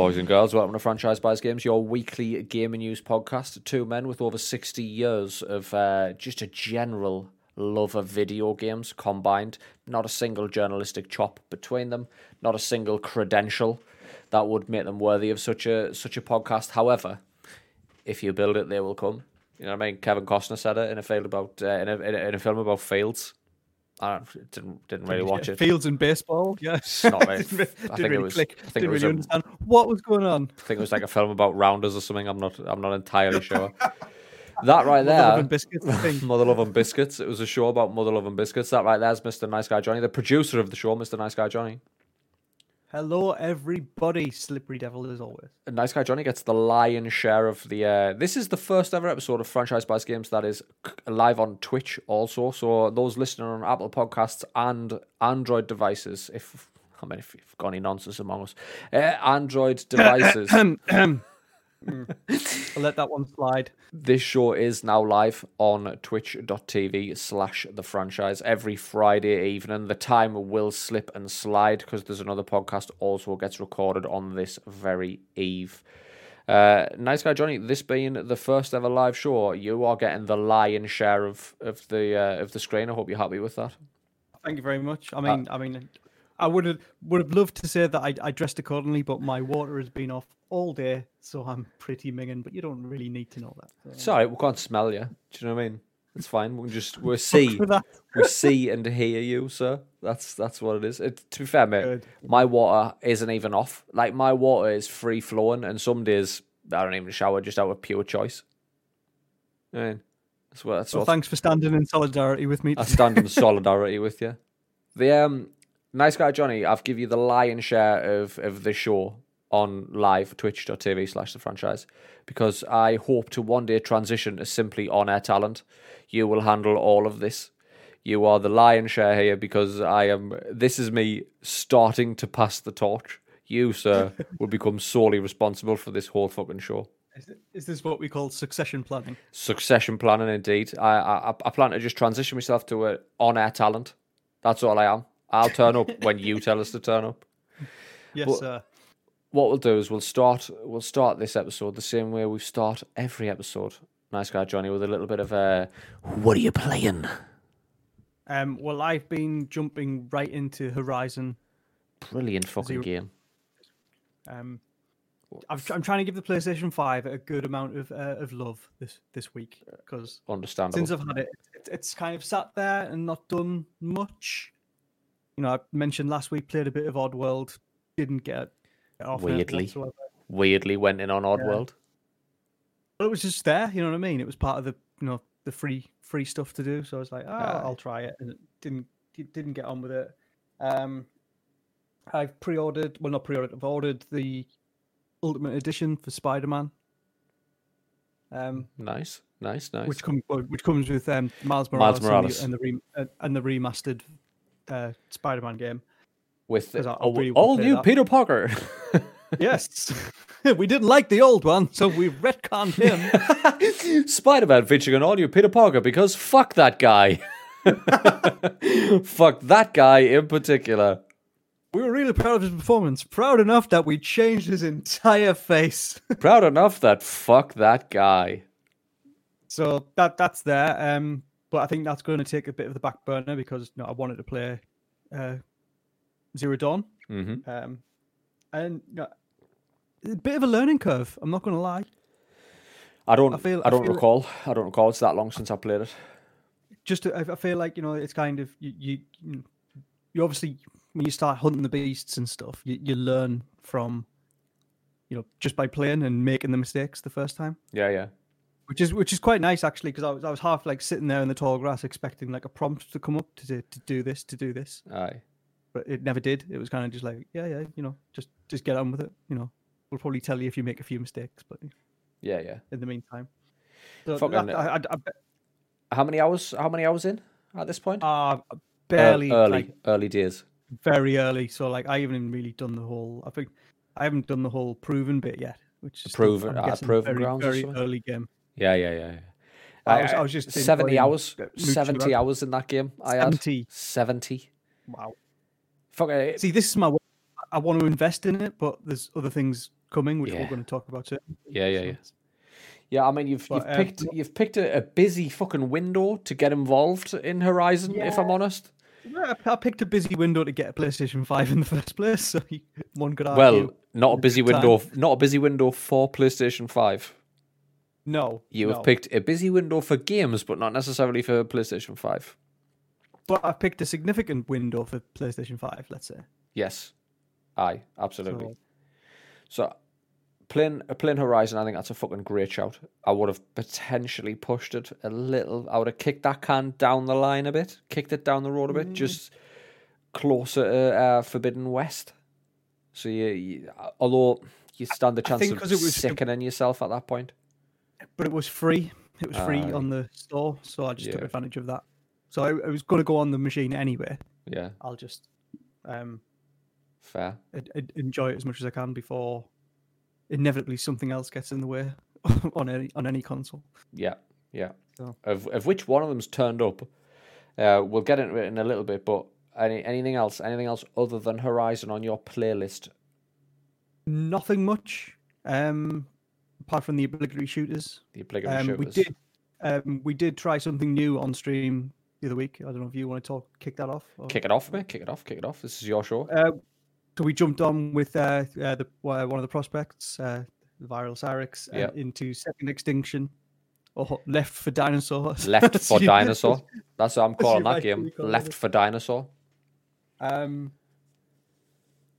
Boys and girls, welcome to Franchise Buys Games, your weekly gaming news podcast. Two men with over 60 years of uh, just a general love of video games combined. Not a single journalistic chop between them, not a single credential that would make them worthy of such a such a podcast. However, if you build it, they will come. You know what I mean? Kevin Costner said it in a film about uh, in, a, in, a, in a film about fields. I don't, didn't didn't really watch it. Fields and baseball, yes. Not really. didn't, I think it was- click. I think it didn't was really a- understand what was going on. I think it was like a film about rounders or something. I'm not I'm not entirely sure. that right Mother there, Love and biscuits. Mother Love and Biscuits. It was a show about Mother Love and Biscuits. That right there's Mr. Nice Guy Johnny, the producer of the show, Mr. Nice Guy Johnny. Hello, everybody. Slippery devil as always. And Nice Guy Johnny gets the lion's share of the. Uh, this is the first ever episode of Franchise Buys Games that is live on Twitch, also. So those listening on Apple Podcasts and Android devices, if I mean, if you've got any nonsense among us, uh, Android devices. I'll let that one slide. This show is now live on twitch.tv slash the franchise every Friday evening. The time will slip and slide because there's another podcast also gets recorded on this very eve. Uh, nice guy Johnny, this being the first ever live show, you are getting the lion's share of, of the uh, of the screen. I hope you're happy with that. Thank you very much. Uh, I mean, I mean, I would have would have loved to say that I, I dressed accordingly, but my water has been off all day, so I'm pretty minging. But you don't really need to know that. so- Sorry, we can't smell you. Do you know what I mean? It's fine. We can just we see we see and hear you, sir. That's that's what it is. It, to be fair, mate, Good. my water isn't even off. Like my water is free flowing, and some days I don't even shower just out of pure choice. I mean, that's what that's Well, what thanks for standing in solidarity with me. I stand in solidarity with you. The um, nice guy Johnny, I've give you the lion's share of of the show on live twitch.tv slash the franchise because I hope to one day transition to simply on air talent. You will handle all of this. You are the lion's share here because I am this is me starting to pass the torch. You, sir, will become solely responsible for this whole fucking show. Is, this what we call succession planning? Succession planning, indeed. I I, I plan to just transition myself to a on-air talent. That's all I am. I'll turn up when you tell us to turn up. Yes, Well- sir. What we'll do is we'll start we'll start this episode the same way we start every episode. Nice guy Johnny with a little bit of a what are you playing? Um, well, I've been jumping right into Horizon. Brilliant fucking Zero- game. Um, I've, I'm trying to give the PlayStation Five a good amount of uh, of love this this week because Understandable. since I've had it, it, it's kind of sat there and not done much. You know, I mentioned last week played a bit of Oddworld, didn't get get off Weirdly. Weirdly went in on Oddworld. But it was just there. You know what I mean? It was part of the you know the free free stuff to do. So I was like, oh, Aye. I'll try it, and it didn't it didn't get on with it. Um, I've pre-ordered. Well, not pre-ordered. I've ordered the Ultimate Edition for Spider-Man. Um, Nice, nice, nice. which comes which comes with um, Miles Miles Morales, Morales. And, the, and the re- uh, and the remastered uh, Spider-Man game. with I- I really all new that. Peter Parker. Yes, we didn't like the old one, so we retconned him. Spider Man featuring an all new Peter Parker because fuck that guy. fuck that guy in particular. we were really proud of his performance. Proud enough that we changed his entire face. Proud enough that fuck that guy. so that that's there. Um, but I think that's going to take a bit of the back burner because you know, I wanted to play uh, Zero Dawn. hmm Um, and you know, a bit of a learning curve. I'm not going to lie. I don't. I, I feel- I don't feel- recall. I don't recall. It's that long since I played it. Just to, I I feel like you know it's kind of you you you- you obviously when you start hunting the beasts and stuff, you, you learn from you know just by playing and making the mistakes the first time. Yeah, yeah. Which is which is quite nice actually because I was I was half like sitting there in the tall grass expecting like a prompt to come up to to, do this to do this, Aye. but it never did. It was kind of just like yeah yeah you know just just get on with it. You know we'll probably tell you if you make a few mistakes, but Yeah, yeah. in the meantime, so that- I, I, I, bet- How many hours? How many hours in at this point? uh, Ear- barely early, like early days. very early. So like I haven't even really done the whole. I think I haven't done the whole proven bit yet, which is still, proven- I'm uh, proven very, grounds very early game. Yeah, yeah, yeah. yeah. I uh, was- I was just seventy hours. Uh, seventy around. hours in that game. I had 70. Wow. Fuck it. See, this is my. I want to invest in it, but there's other things coming, which Yeah. we're going to talk about too. Yeah, yeah, yeah. Yeah, I mean, you've But, you've um, picked you've picked a, a busy fucking window to get involved in Horizon. If I'm honest, Well, I I picked a busy window to get a PlayStation Five in the first place, so one could argue. well, not a busy time. window, not a busy window for PlayStation Five. No, You no. have picked a busy window for games, but not necessarily for PlayStation Five. but I've picked a significant window for PlayStation Five. Let's say. Yes, aye, absolutely. So, So, playing uh, playing Horizon, I think that's a fucking great shout. I would have potentially pushed it a little. I would have kicked that can down the line a bit, kicked it down the road a bit, mm. just closer to uh, Forbidden West. So you, you, although you stand the chance of 'cause it was- sickening yourself at that point. But it was free. It was free Aye. on the store, so I just took advantage of that. So I, I was going to go on the machine anyway. Yeah, I'll just um, fair. en- en- enjoy it as much as I can before inevitably something else gets in the way on any on any console. Yeah, yeah. So- Of of which one of them's turned up. Uh, we'll get into it in a little bit, but any anything else? Anything else other than Horizon on your playlist? Nothing much, um, apart from the obligatory shooters. The obligatory Um, we did um, we did try something new on stream the other week. I don't know if you want to talk kick that off. or- Kick it off, mate. Kick it off. Kick it off. This is your show. Uh, so we jumped on with uh, uh, the uh, one of the prospects, uh, the viral Cyrix, uh, Yep. into Second Extinction, or Left for Dinosaurs. Left for Dinosaur. That's what I'm calling that game. call it. Left for Dinosaur. Um,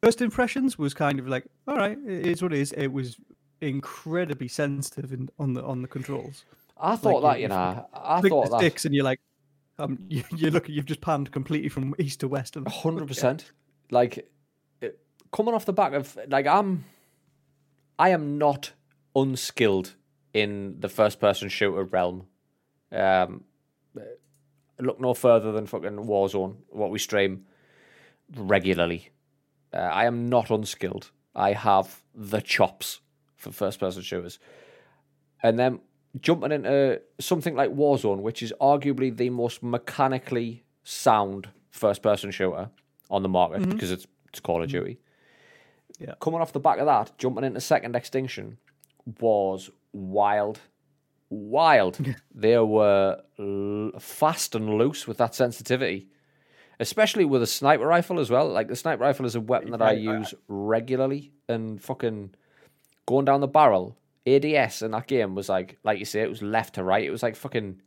first impressions was kind of like, all right, it is what it is. It was incredibly sensitive in, on the on the controls. I thought you- that, you you know. I thought the that. sticks, and you're like, um, you, you look, you've just panned completely from east to west. And hundred percent. Like it, coming off the back of like I'm, I am not unskilled in the first person shooter realm. Um, look no further than fucking Warzone, what we stream regularly. Uh, I am not unskilled. I have the chops for first person shooters, and then jumping into something like Warzone, which is arguably the most mechanically sound first person shooter on the market mm-hmm. because it's it's Call of mm-hmm. Duty. Yeah. Coming off the back of that, jumping into Second Extinction was wild. Wild. they were l- fast and loose with that sensitivity, especially with a sniper rifle as well. Like the sniper rifle is a weapon that I use regularly, and fucking going down the barrel. ADS in that game was like, like you say, it was left to right. It was like fucking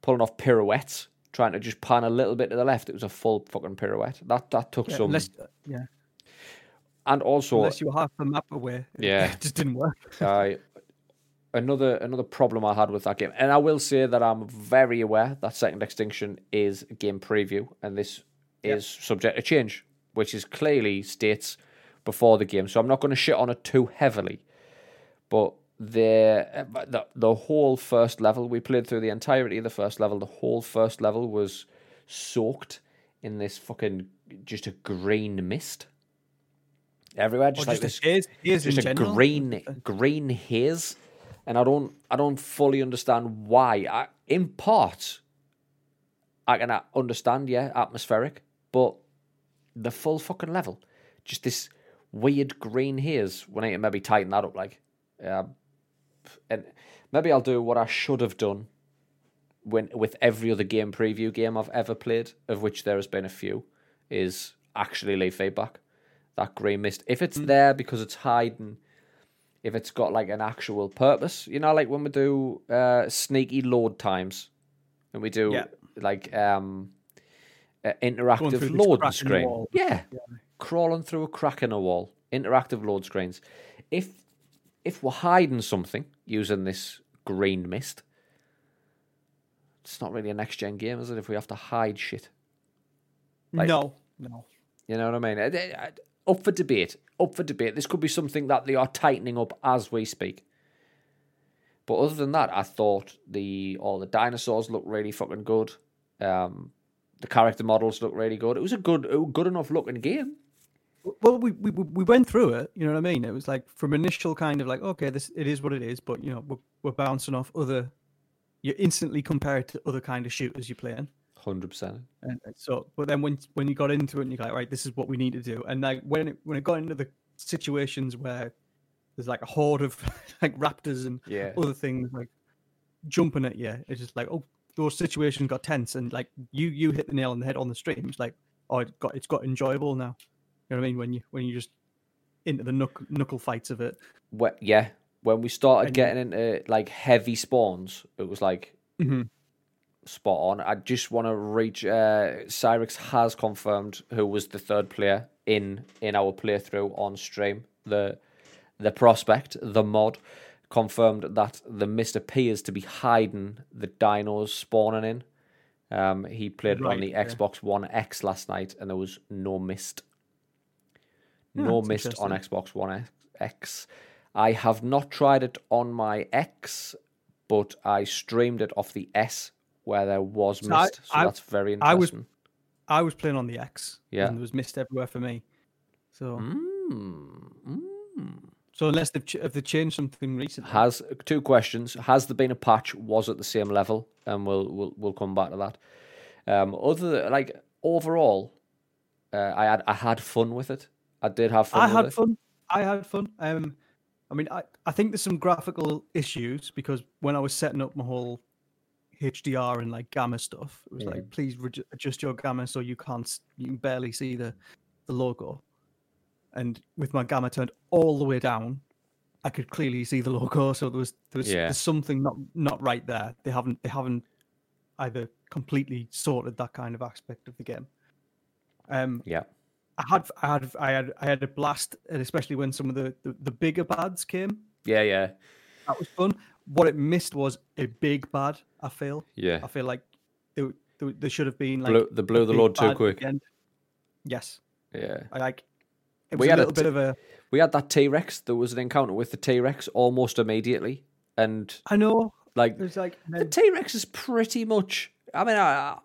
pulling off pirouettes, trying to just pan a little bit to the left. It was a full fucking pirouette. That that took Yeah, some, unless, yeah, and also unless you were half the map away, Yeah. it just didn't work. I another another problem I had with that game, and I will say that I'm very aware that Second Extinction is game preview, and this is subject to change, which is clearly states before the game. So I'm not going to shit on it too heavily, but the the the whole first level we played through the entirety of the first level. The whole first level was soaked in this fucking just a green mist everywhere, just like just this a haze, just a green green haze, and I don't I don't fully understand why. I, in part, I can understand, yeah, atmospheric, but the full fucking level, just this weird green hairs. When I need to maybe tighten that up, like, um, and maybe I'll do what I should have done when with every other game preview game I've ever played, of which there has been a few, is actually leave feedback. That green mist, if it's there because it's hiding, if it's got like an actual purpose, you know, like when we do uh, sneaky load times, and we do Yeah. like um, uh, interactive this loading crack in the screen, wall. yeah, crawling through a crack in a wall, interactive load screens. If if we're hiding something using this green mist, it's not really a next gen game, is it? If we have to hide shit, like- no, no. you know what I mean? Uh, uh, Up for debate. Up for debate. This could be something that they are tightening up as we speak. But other than that, I thought the all the dinosaurs looked really fucking good. Um, the character models looked really good. It was a good, good enough looking game. Well, we, we we we went through it. You know what I mean? It was like from initial kind of like, okay, this it is what it is, but you know, we're, we're bouncing off other. You instantly compare it to other kind of shooters you're playing, Hundred percent. and and so. But then when when you got into it, and you're like, right, this is what we need to do. And like when it when it got into the situations where there's like a horde of like raptors and Yeah. other things like jumping at you. It's just like oh, those situations got tense, and like you you hit the nail on the head on the stream. It's like oh, it got it's got enjoyable now. You know what I mean? When you when you just into the knuckle, knuckle fights of it. Yeah. When we started And- getting into like heavy spawns, it was like Mm-hmm. spot on. I just want to reach. Uh, Cyrix has confirmed who was the third player in in our playthrough on stream. The the prospect, the mod, confirmed that the mist appears to be hiding the dinos spawning in. Um, he played it on the yeah. Xbox One X last night, and there was no mist. Yeah, No mist on. Xbox One X. I have not tried it on my X, but I streamed it off the S where there was So I- mist. So I- that's very I was- interesting. I was playing on the X. Yeah. and there was mist everywhere for me. So Mm, mm. so unless they've ch- they changed something recently, Has two questions. Has there been a patch? Was it the same level? And we'll we'll we'll come back to that. Um, other like overall, uh, I had I had fun with it. I did have fun. I had it. fun. I had fun. Um, I mean, I, I think there's some graphical issues because when I was setting up my whole HDR and like gamma stuff, it was like, please reju- adjust your gamma so you can't, you can barely see the, the logo. And with my gamma turned all the way down, I could clearly see the logo. So there was there was Yeah. there's something not not right there. They haven't they haven't either completely sorted that kind of aspect of the game. Um, Yeah. I had I had I had I had a blast, and especially when some of the, the, the bigger bads came. Yeah. Yeah. That was fun. What it missed was a big bad. I feel. Yeah. I feel like there, there, there should have been like blew a the lord too quick. the. Yes, Yeah. I like. It We a had a little bit of a. We had that T Rex. There was an encounter with the T Rex almost immediately, and I know. like It was like the T Rex is pretty much. I mean, I, I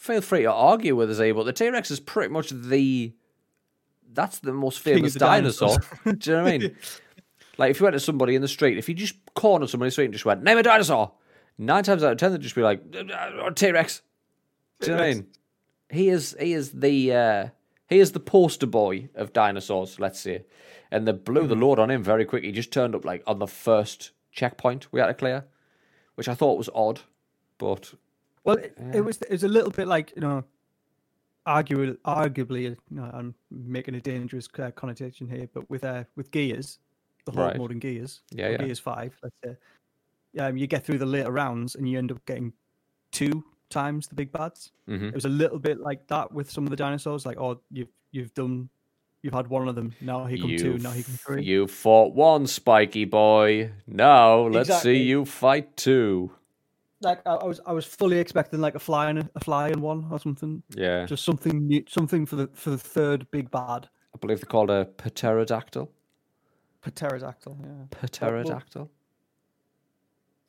feel free to argue with us, but the T Rex is pretty much the. That's the most famous the dinosaur. Do you know what I mean? Like if you went to somebody in the street, if you just cornered somebody in the street and just went, "Name a dinosaur," nine times out of ten they'd just be like, "T Rex." Do you know what I mean? He is he is the uh, he is the poster boy of dinosaurs, let's say. And they blew the load on him very quick. He just turned up like on the first checkpoint we had to clear, which I thought was odd, but Well, it, it was it was a little bit like you know, arguably, arguably, you know, I'm making a dangerous uh, connotation here, but with uh, with gears, the horde Right. mode in gears, Yeah, yeah. gears five, let's say, um, you get through the later rounds and you end up getting two times the big bads. mhm. It was a little bit like that with some of the dinosaurs, like oh, you've you've done, you've had one of them, now he come two, now he come three. You fought one spiky boy. Now let's Exactly. see you fight two. Like I, I was, I was fully expecting like a flying, a flying one or something, Yeah. just something new, something for the for the third big bad. I believe they're called a pterodactyl. Pterodactyl, yeah. Pterodactyl.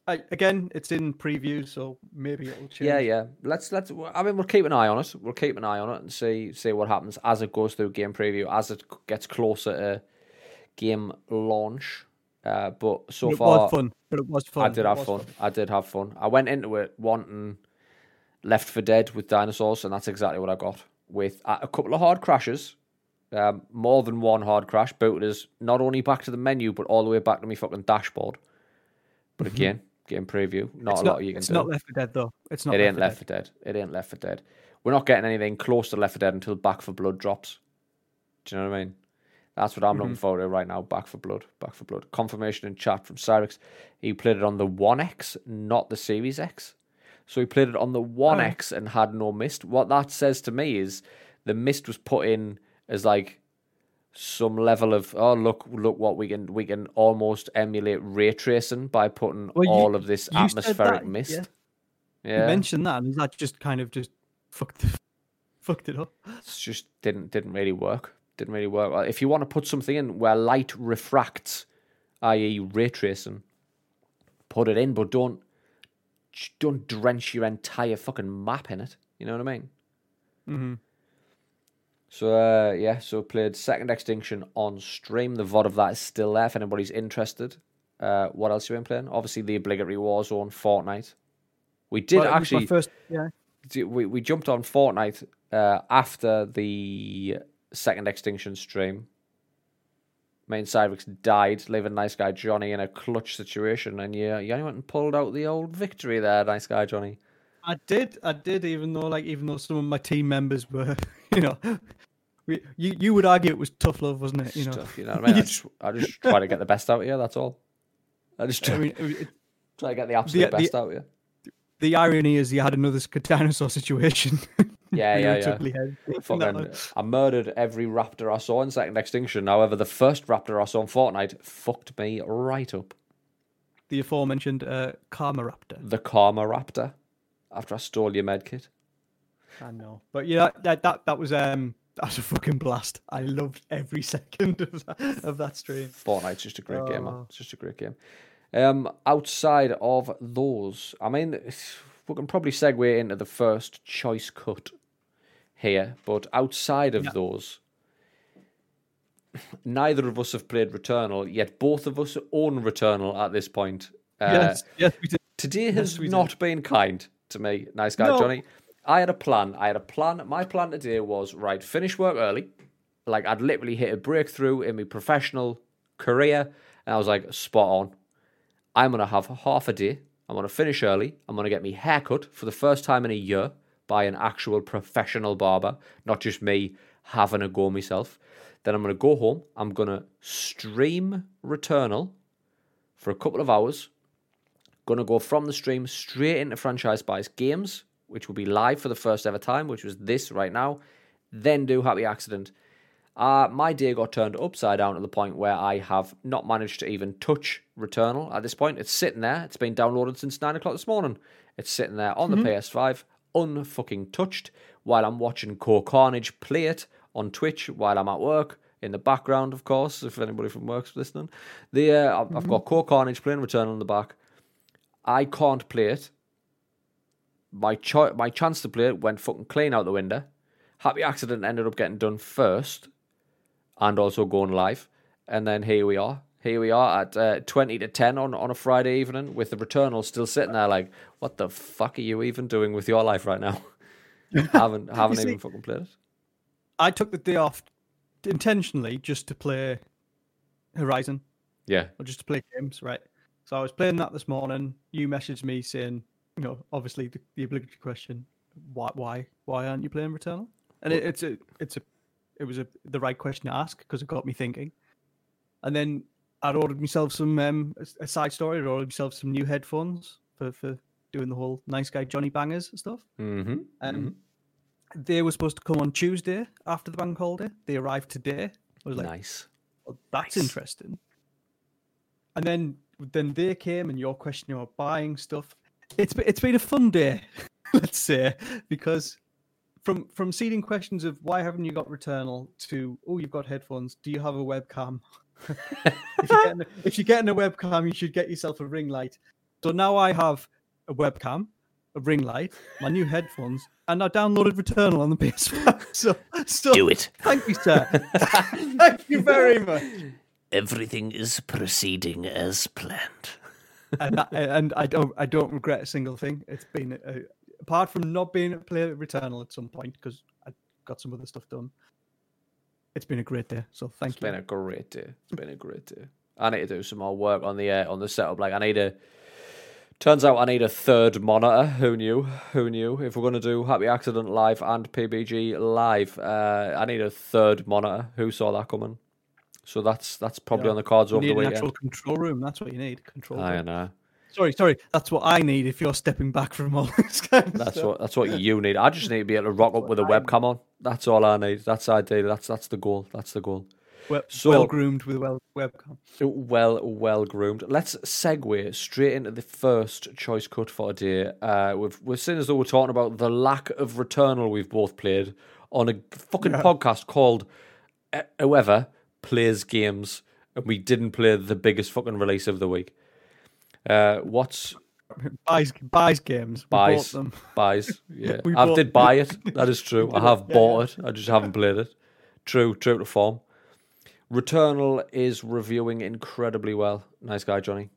I, again, it's in preview, so maybe it'll change. Yeah, yeah. Let's let's. I mean, we'll keep an eye on it. We'll keep an eye on it and see see what happens as it goes through game preview, as it gets closer to game launch. Uh, but so But it far, was fun. But it was fun. I did have was fun. I did have fun. I went into it wanting Left for Dead with dinosaurs, and that's exactly what I got. With a couple of hard crashes, um, more than one hard crash, booted us not only back to the menu, but all the way back to my fucking dashboard. But again, game preview, not It's a not, lot you can it's do. It's not Left for Dead though. It's not. it ain't Left Left for Dead. It ain't Left for Dead. We're not getting anything close to Left for Dead until Back for Blood drops. Do you know what I mean? That's what I'm looking mm-hmm. forward to right now. Back for Blood. Back for Blood. Confirmation in chat from Cyrix. He played it on the One X, not the Series X. So he played it on the One Oh. X and had no mist. What that says to me is the mist was put in as like some level of oh look look what we can we can almost emulate ray tracing by putting Well, you- all of this atmospheric that, mist. yeah. Yeah. You mentioned that, and is that just kind of just fucked, fucked it up? It's just didn't didn't really work. Didn't really work. Well, If you want to put something in where light refracts, i.e., ray tracing, put it in, but don't don't drench your entire fucking map in it. You know what I mean? Mm-hmm. So uh, yeah, so played Second Extinction on stream. The VOD of that is still there if anybody's interested. Uh, what else you been playing? Obviously the obligatory Warzone, Fortnite. We did Well, actually first. Yeah. we, we jumped on Fortnite uh, after the second extinction stream. Main Cyrix died, leaving nice guy Johnny in a clutch situation, and you you only went and pulled out the old victory there, nice guy Johnny. I did, I did, even though like even though some of my team members were, you know, we, you you would argue it was tough love, wasn't it? You know, Stuff, you know what I mean? I just, I just try to get the best out of you. That's all. I just try, I mean, it- try to get the absolute the- best out of you. the irony is you had another dinosaur situation. Yeah, yeah, yeah. totally head- that Fucking. I murdered every raptor I saw in Second Extinction. However, the first raptor I saw in Fortnite fucked me right up. the aforementioned uh, Karma Raptor. The Karma Raptor. After I stole your medkit. I know, but yeah, that that that was um that was a fucking blast. I loved every second of that, of that stream. Fortnite's just a great game, man. Oh. It's just a great game. Um, outside of those, I mean, we can probably segue into the first choice cut here, but outside of Yeah. those, neither of us have played Returnal, yet both of us own Returnal at this point. Uh, yes, yes, we did. Today has did. not been kind to me, nice guy No. Johnny. I had a plan. I had a plan. My plan today was right, finish work early. Like I'd literally hit a breakthrough in my professional career, and I was like, spot on. I'm gonna have half a day. I'm gonna finish early. I'm gonna get me haircut for the first time in a year by an actual professional barber, not just me having a go myself. Then I'm gonna go home. I'm gonna stream Returnal for a couple of hours. Gonna go from the stream straight into franchise buys games, which will be live for the first ever time, which was this right now. Then do Happy Accident. Uh, my day got turned upside down to the point where I have not managed to even touch Returnal at this point. It's sitting there. It's been downloaded since nine o'clock this morning. It's sitting there on the PS5, unfucking touched, while I'm watching Core Carnage play it on Twitch while I'm at work. In the background, of course, if anybody from work's listening. The uh, I've- I've got Core Carnage playing Return on the back. I can't play it. My cho- my chance to play it went fucking clean out the window. Happy Accident ended up getting done first, and also going live. And then here we are. Here we are at uh, twenty to ten on, on a Friday evening with the Returnal still sitting there. Like, what the fuck are you even doing with your life right now? haven't haven't see- even fucking played it. I took the day off intentionally just to play Horizon Yeah, or just to play games, right? So I was playing that this morning. You messaged me saying, you know, obviously the, the obligatory question, why, why, why aren't you playing Returnal? And it, it's a, it's a, it was a the right question to ask because it got me thinking. And then I'd ordered myself some um, a, side story. I'd ordered myself some new headphones for for doing the whole nice guy Johnny bangers stuff. mm-hmm. Um, they were supposed to come on Tuesday after the bank holiday. They arrived today. I was like, nice. well, that's Nice. interesting. And then then they came and your question: about buying stuff. It's it's been a fun day, let's say, because from from seeding questions of why haven't you got Returnal to oh you've got headphones, do you have a webcam? If, you're getting a, if you're getting a webcam, you should get yourself a ring light. So now I have a webcam, a ring light, my new headphones, and I downloaded Returnal on the PS5. So, so Do it. Thank you, sir. Thank you very much. Everything is proceeding as planned. and that, and I don't I don't regret a single thing. It's been a, apart from not being able to play Returnal at some point because I got some other stuff done. It's been a great day. So thank It's you. It's been a great day. It's been a great day. I need to do some more work on the uh, on the setup. Like I need a. Turns out I need a third monitor. Who knew? Who knew? If we're gonna do Happy Accident live and PBG live, uh, I need a third monitor. Who saw that coming? So that's that's probably Yeah. on the cards You over the an weekend. actual control room. That's what you need. Control. I room. know. Sorry, sorry. That's what I need if you're stepping back from all this kind of That's stuff. what that's what you need. I just need to be able to rock up with a webcam on. That's all I need. That's ideal. That's that's the goal. That's the goal. Well, So- well groomed with a well webcam. Well, well groomed. Let's segue straight into the first choice cut for today. Uh, we've we're seeing as though we're talking about the lack of Returnal we've both played on a fucking podcast called uh, Whoever Plays Games, and we didn't play the biggest fucking release of the week. Uh, what's Buys buys games. We buys bought them. buys? Yeah, I bought- did buy it. That is true. I have Yeah, bought it. I just haven't played it. True, true to form. Returnal is reviewing incredibly well. Nice guy, Johnny.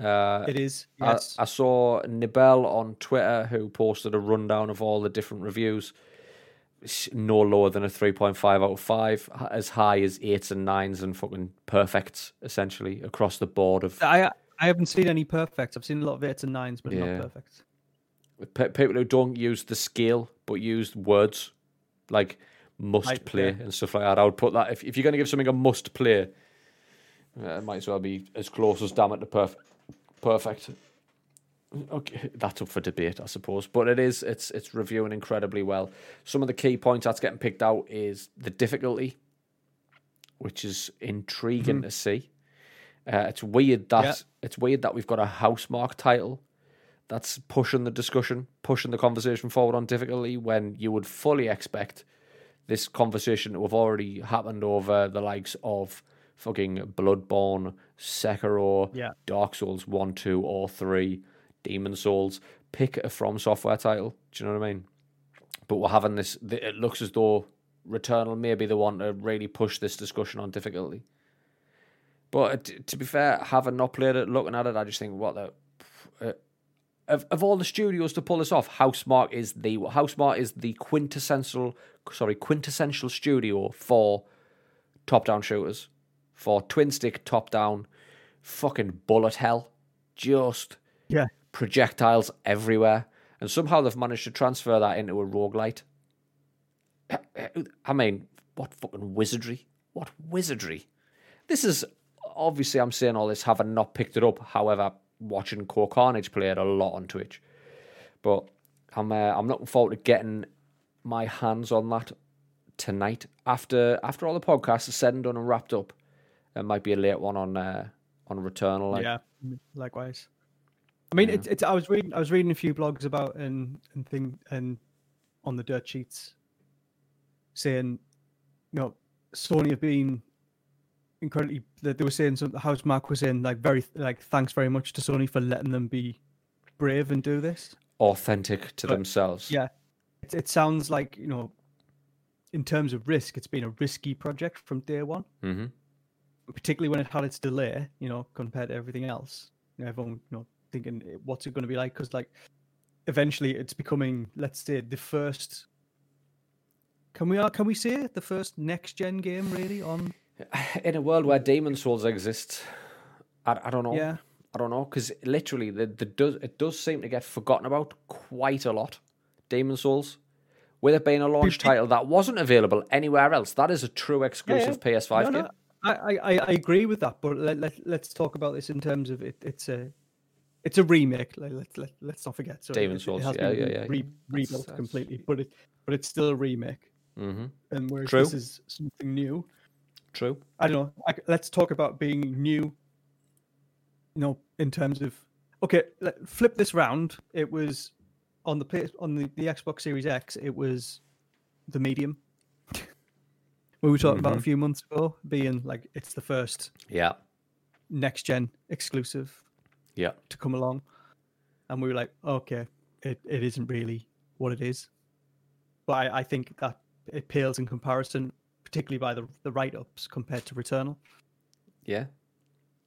Uh, It is. I- Yes. I, saw Nibel on Twitter who posted a rundown of all the different reviews. no lower than a 3.5 out of 5, as high as 8s and 9s and fucking perfects, essentially, across the board of I I haven't seen any perfects. I've seen a lot of eights and nines, but Yeah. not perfects. pe- people who don't use the scale but use words like must Right, play yeah. and stuff like that. I would put that if, if you're going to give something a must play, uh, it might as well be as close as damn it to perf- perfect. Okay, that's up for debate, I suppose, but it is. It's it's reviewing incredibly well. Some of the key points that's getting picked out is the difficulty, which is intriguing to see. Uh, it's weird that Yeah. it's weird that we've got a housemarque title that's pushing the discussion, pushing the conversation forward on difficulty when you would fully expect this conversation to have already happened over the likes of fucking Bloodborne, Sekiro, Yeah. Dark Souls 1, 2, or 3, Demon's Souls. Pick a From Software title. Do you know what I mean? But we're having this, it looks as though Returnal may be the one to really push this discussion on difficulty. But uh, to be fair, having not played it, looking at it, I just think, what the. Uh, of, of all the studios to pull this off, Housemarque is the Housemarque is the quintessential sorry quintessential studio for top down shooters, for twin stick top down, fucking bullet hell, just Yeah. projectiles everywhere, and somehow they've managed to transfer that into a roguelite. I mean, what fucking wizardry! What wizardry! This is obviously I'm saying all this having not picked it up. However, watching Core Carnage play it a lot on Twitch, but I'm uh, I'm looking forward to getting my hands on that tonight after after all the podcasts are said and done and wrapped up. It might be a late one on uh, on Returnal. Like, yeah, likewise. I mean, it's, it's. I was reading. I was reading a few blogs about and and thing and on the dirt sheets, saying, you know, Sony have been incredibly. That they were saying something. Housemarque was saying like very like thanks very much to Sony for letting them be brave and do this. authentic to But- themselves. Yeah, it, it sounds like you know, in terms of risk, it's been a risky project from day one. hmm particularly when it had its delay, you know, compared to everything else. You know, everyone, you know, thinking "Eh, what's it going to be like? Because like, eventually, it's becoming, let's say, the first. Can we uh, can we say the first next gen game really on? In a world where Demon's Souls exists, I, I don't know. Yeah, I don't know because literally the, the does it does seem to get forgotten about quite a lot. Demon's Souls, with it being a launch Pe- pe- title that wasn't available anywhere else, that is a true exclusive PS5 No, game. no, I, I I I agree with that, but let, let let's talk about this in terms of it. It's a it's a remake. Like, let's let, let's not forget. So Demon it, Souls, it has yeah, been yeah, yeah, yeah. re- That's- rebuilt that's- completely, but it but it's still a remake. hmm And whereas True. this is something new, True. I don't know. I, let's talk about being new. You know, in terms of okay, let, flip this round. It was on the play, on the, the Xbox Series X. It was the medium. we were talking about a mm-hmm. few months ago, being like it's the first Yeah. next gen exclusive Yeah. to come along, and we were like, okay, it, it isn't really what it is. But I, I think that it pales in comparison, particularly by the the write ups compared to Returnal. Yeah.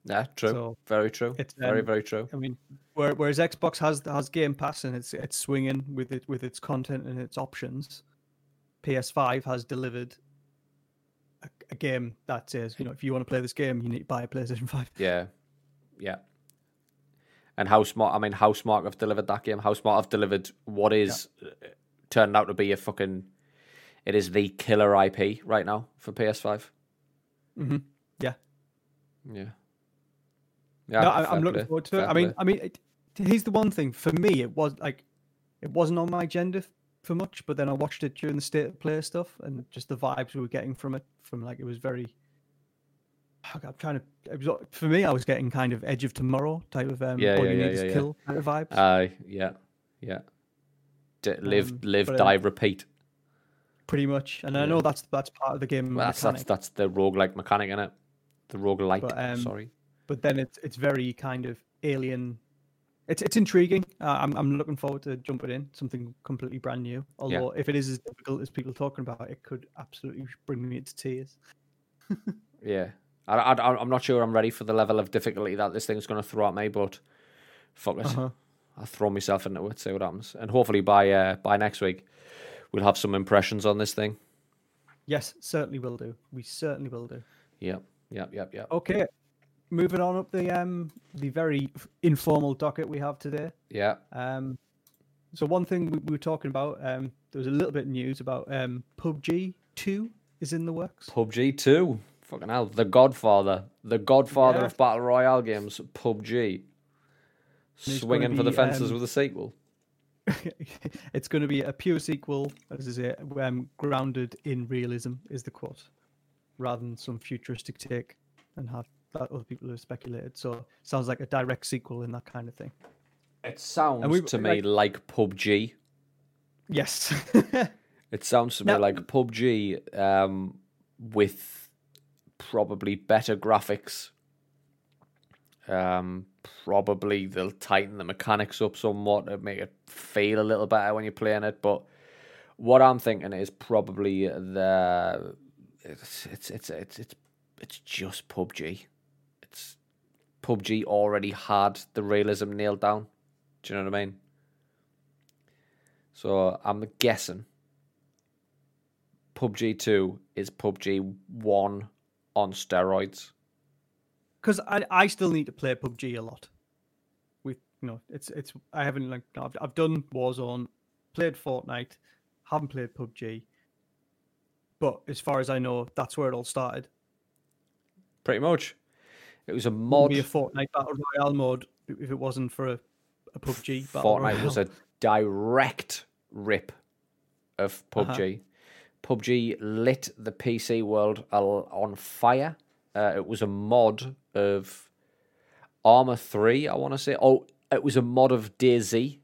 Yeah. True. So, very true. it's, very um, very true. I mean, where, whereas Xbox has has Game Pass and it's it's swinging with it with its content and its options, PS5 has delivered a, a game that says, you know, if you want to play this game, you need to buy a PlayStation Five. Yeah. Yeah. And how smart? I mean, how smart have delivered that game? Housemarque have delivered what is uh, turned out to be a fucking? It is the killer IP right now for PS5. Mm-hmm. Yeah, Yeah. Yeah. no, I, I'm looking play, forward to it. fair I mean, play. I mean, it, here's the one thing for me. It was like, it wasn't on my agenda for much, but then I watched it during the state of play stuff, and just the vibes we were getting from it, from like it was very. I'm trying to. It was, for me, I was getting kind of Edge of Tomorrow type of um, Yeah, all yeah, you yeah, need is yeah, yeah. kill kind of vibes. Aye, yeah, yeah. D- live, Um, live, but, die, repeat. Pretty much. And I know that's that's part of the game Well, that's, that's that's the roguelike mechanic in it. The roguelite. But, um, sorry. but then it's it's very kind of alien. It's it's intriguing. Uh, I'm I'm looking forward to jumping in something completely brand new. Although if it is as difficult as people talking about, it could absolutely bring me to tears. Yeah, I, I, I'm not sure I'm ready for the level of difficulty that this thing's going to throw at me, but fuck it. Uh-huh. I'll throw myself into it, see what happens, and hopefully by uh, by next week we'll have some impressions on this thing. Yes, certainly will do. We certainly will do. Yep, yep, yep, yep. Okay, moving on up the um the very informal docket we have today. Yeah, Um, so one thing we, we were talking about, um, there was a little bit of news about um PUBG Two is in the works. PUBG 2. Fucking hell. The Godfather. The Godfather Yeah. of Battle Royale games, PUBG. Swinging for the fences um, with a sequel. it's going to be a pure sequel, as is it, um, grounded in realism, is the quote, rather than some futuristic take and have that other people have speculated. So sounds like a direct sequel in that kind of thing. It sounds we- to me like PUBG. Yes. It sounds to me Now- like PUBG um, with probably better graphics. Um, probably they'll tighten the mechanics up somewhat to make it feel a little better when you're playing it. But what I'm thinking is probably the it's it's it's it's it's, it's just PUBG. It's PUBG already had the realism nailed down. Do you know what I mean? So I'm guessing PUBG 2 is PUBG 1 on steroids. Because I, I still need to play PUBG a lot. With you know, it's it's I haven't like I've, I've done Warzone, played Fortnite, haven't played PUBG. But as far as I know, that's where it all started. Pretty much. It was a mod. be a Fortnite battle royale mode if it wasn't for a, a PUBG battle Fortnite was a direct rip of Uh-huh. PUBG. PUBG lit the PC world on fire. Uh, it was a mod of Arma 3, I want to say. Oh, it was a mod of DayZ.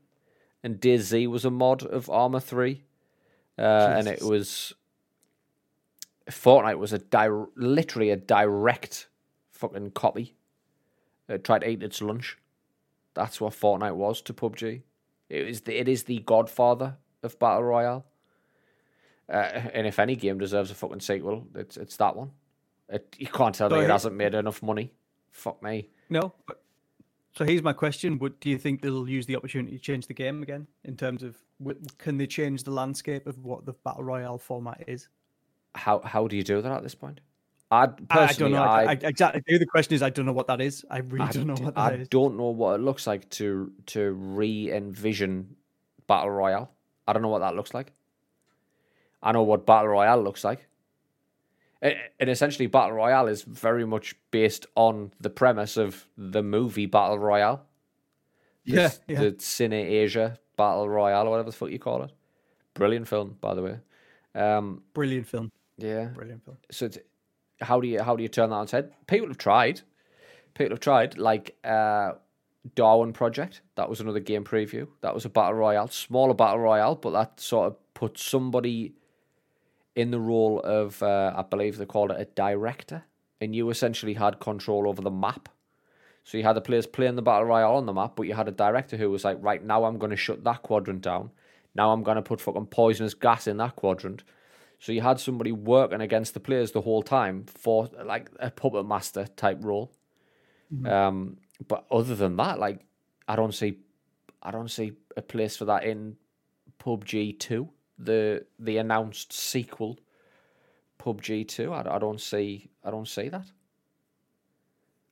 And DayZ was a mod of Arma 3. Uh, and it was. Fortnite was a di- literally a direct fucking copy. It tried to eat its lunch. That's what Fortnite was to PUBG. It is the, it is the godfather of battle royale. Uh, and if any game deserves a fucking sequel, it's it's that one. It, you can't tell So me it he- hasn't made enough money. Fuck me. No. But, so here's my question: Would do you think they'll use the opportunity to change the game again in terms of can they change the landscape of what the battle royale format is? How how do you do that at this point? I I, I don't personally, know. I, I, I, exactly. The question is, I don't know what that is. I really I don't know what I that is. don't know what it looks like to to re envision battle royale. I don't know what that looks like. I know what battle royale looks like. And essentially, battle royale is very much based on the premise of the movie Battle Royale. The, Yeah, yeah. the Cine Asia Battle Royale, or whatever the fuck you call it. Brilliant film, by the way. Um, Brilliant film. yeah, Brilliant film. so it's, how do you how do you turn that on its head? People have tried. People have tried, like uh, Darwin Project. That was another game preview. That was a battle royale, smaller battle royale, but that sort of put somebody in the role of, uh, I believe they called it a director, and you essentially had control over the map. So you had the players playing the battle royale on the map, but you had a director who was like, right now I'm going to shut that quadrant down. Now I'm going to put fucking poisonous gas in that quadrant. So you had somebody working against the players the whole time for like a puppet master type role. Um, but other than that, like I don't see, I don't see a place for that in PUBG Two, the the announced sequel. PUBG Two, I, I don't see, I don't see that.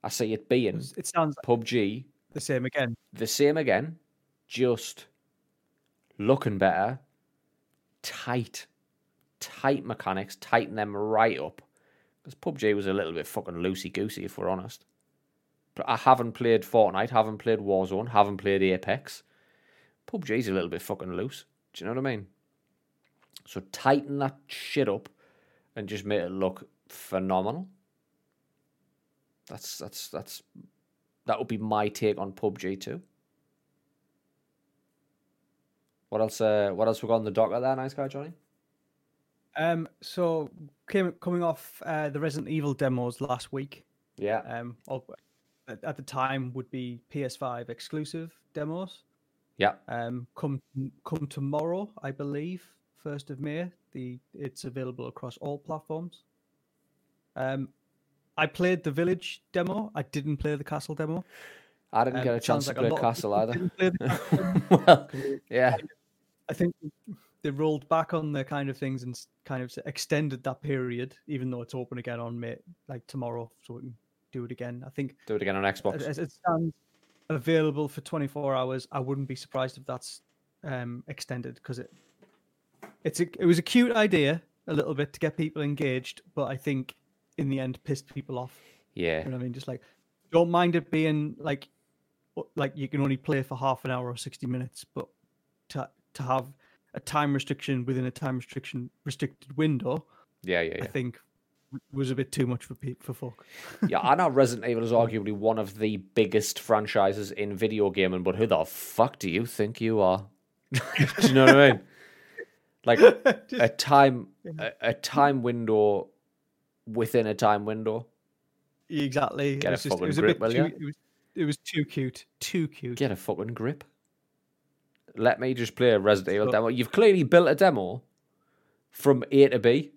I see it being It sounds like PUBG the same again. the same again, just looking better, tight, tight mechanics, tighten them right up. Because PUBG was a little bit fucking loosey goosey, if we're honest. But I haven't played Fortnite, haven't played Warzone, haven't played Apex. PUBG's a little bit fucking loose. Do you know what I mean? So tighten that shit up and just make it look phenomenal. That's that's that's that would be my take on PUBG too. What else? Uh, what else we got on the docket there, nice guy Johnny? Um, so came coming off uh, the Resident Evil demos last week. Yeah, Um, at, at the time would be PS5 exclusive demos. yeah. Um, come come tomorrow, I believe, first of May. The it's available across all platforms. Um, I played the Village demo. I didn't play the Castle demo. I didn't Um, get a chance sounds to like play of Castle either. play Castle well, yeah, I think they rolled back on their kind of things and kind of extended that period, even though it's open again on May, like tomorrow, so we can do it again. I think Do it again on Xbox. as it stands, available for 24 hours. I wouldn't be surprised if that's um, extended because it it's a, it was a cute idea a little bit to get people engaged, but I think in the end pissed people off. Yeah. You know what I mean? Just like don't mind it being like like you can only play for half an hour or 60 minutes, but to to have a time restriction within a time restriction restricted window, Yeah, yeah, I think was a bit too much for pe- for folk. yeah, I know Resident Evil is arguably one of the biggest franchises in video gaming, but who the fuck do you think you are? do you know what I mean? Like a time a, a time window within a time window. Exactly. Get it a was just, fucking it was grip, will too, it was it was too cute. Too cute. Get a fucking grip. Let me just play a Resident Evil demo. You've clearly built a demo from A to B.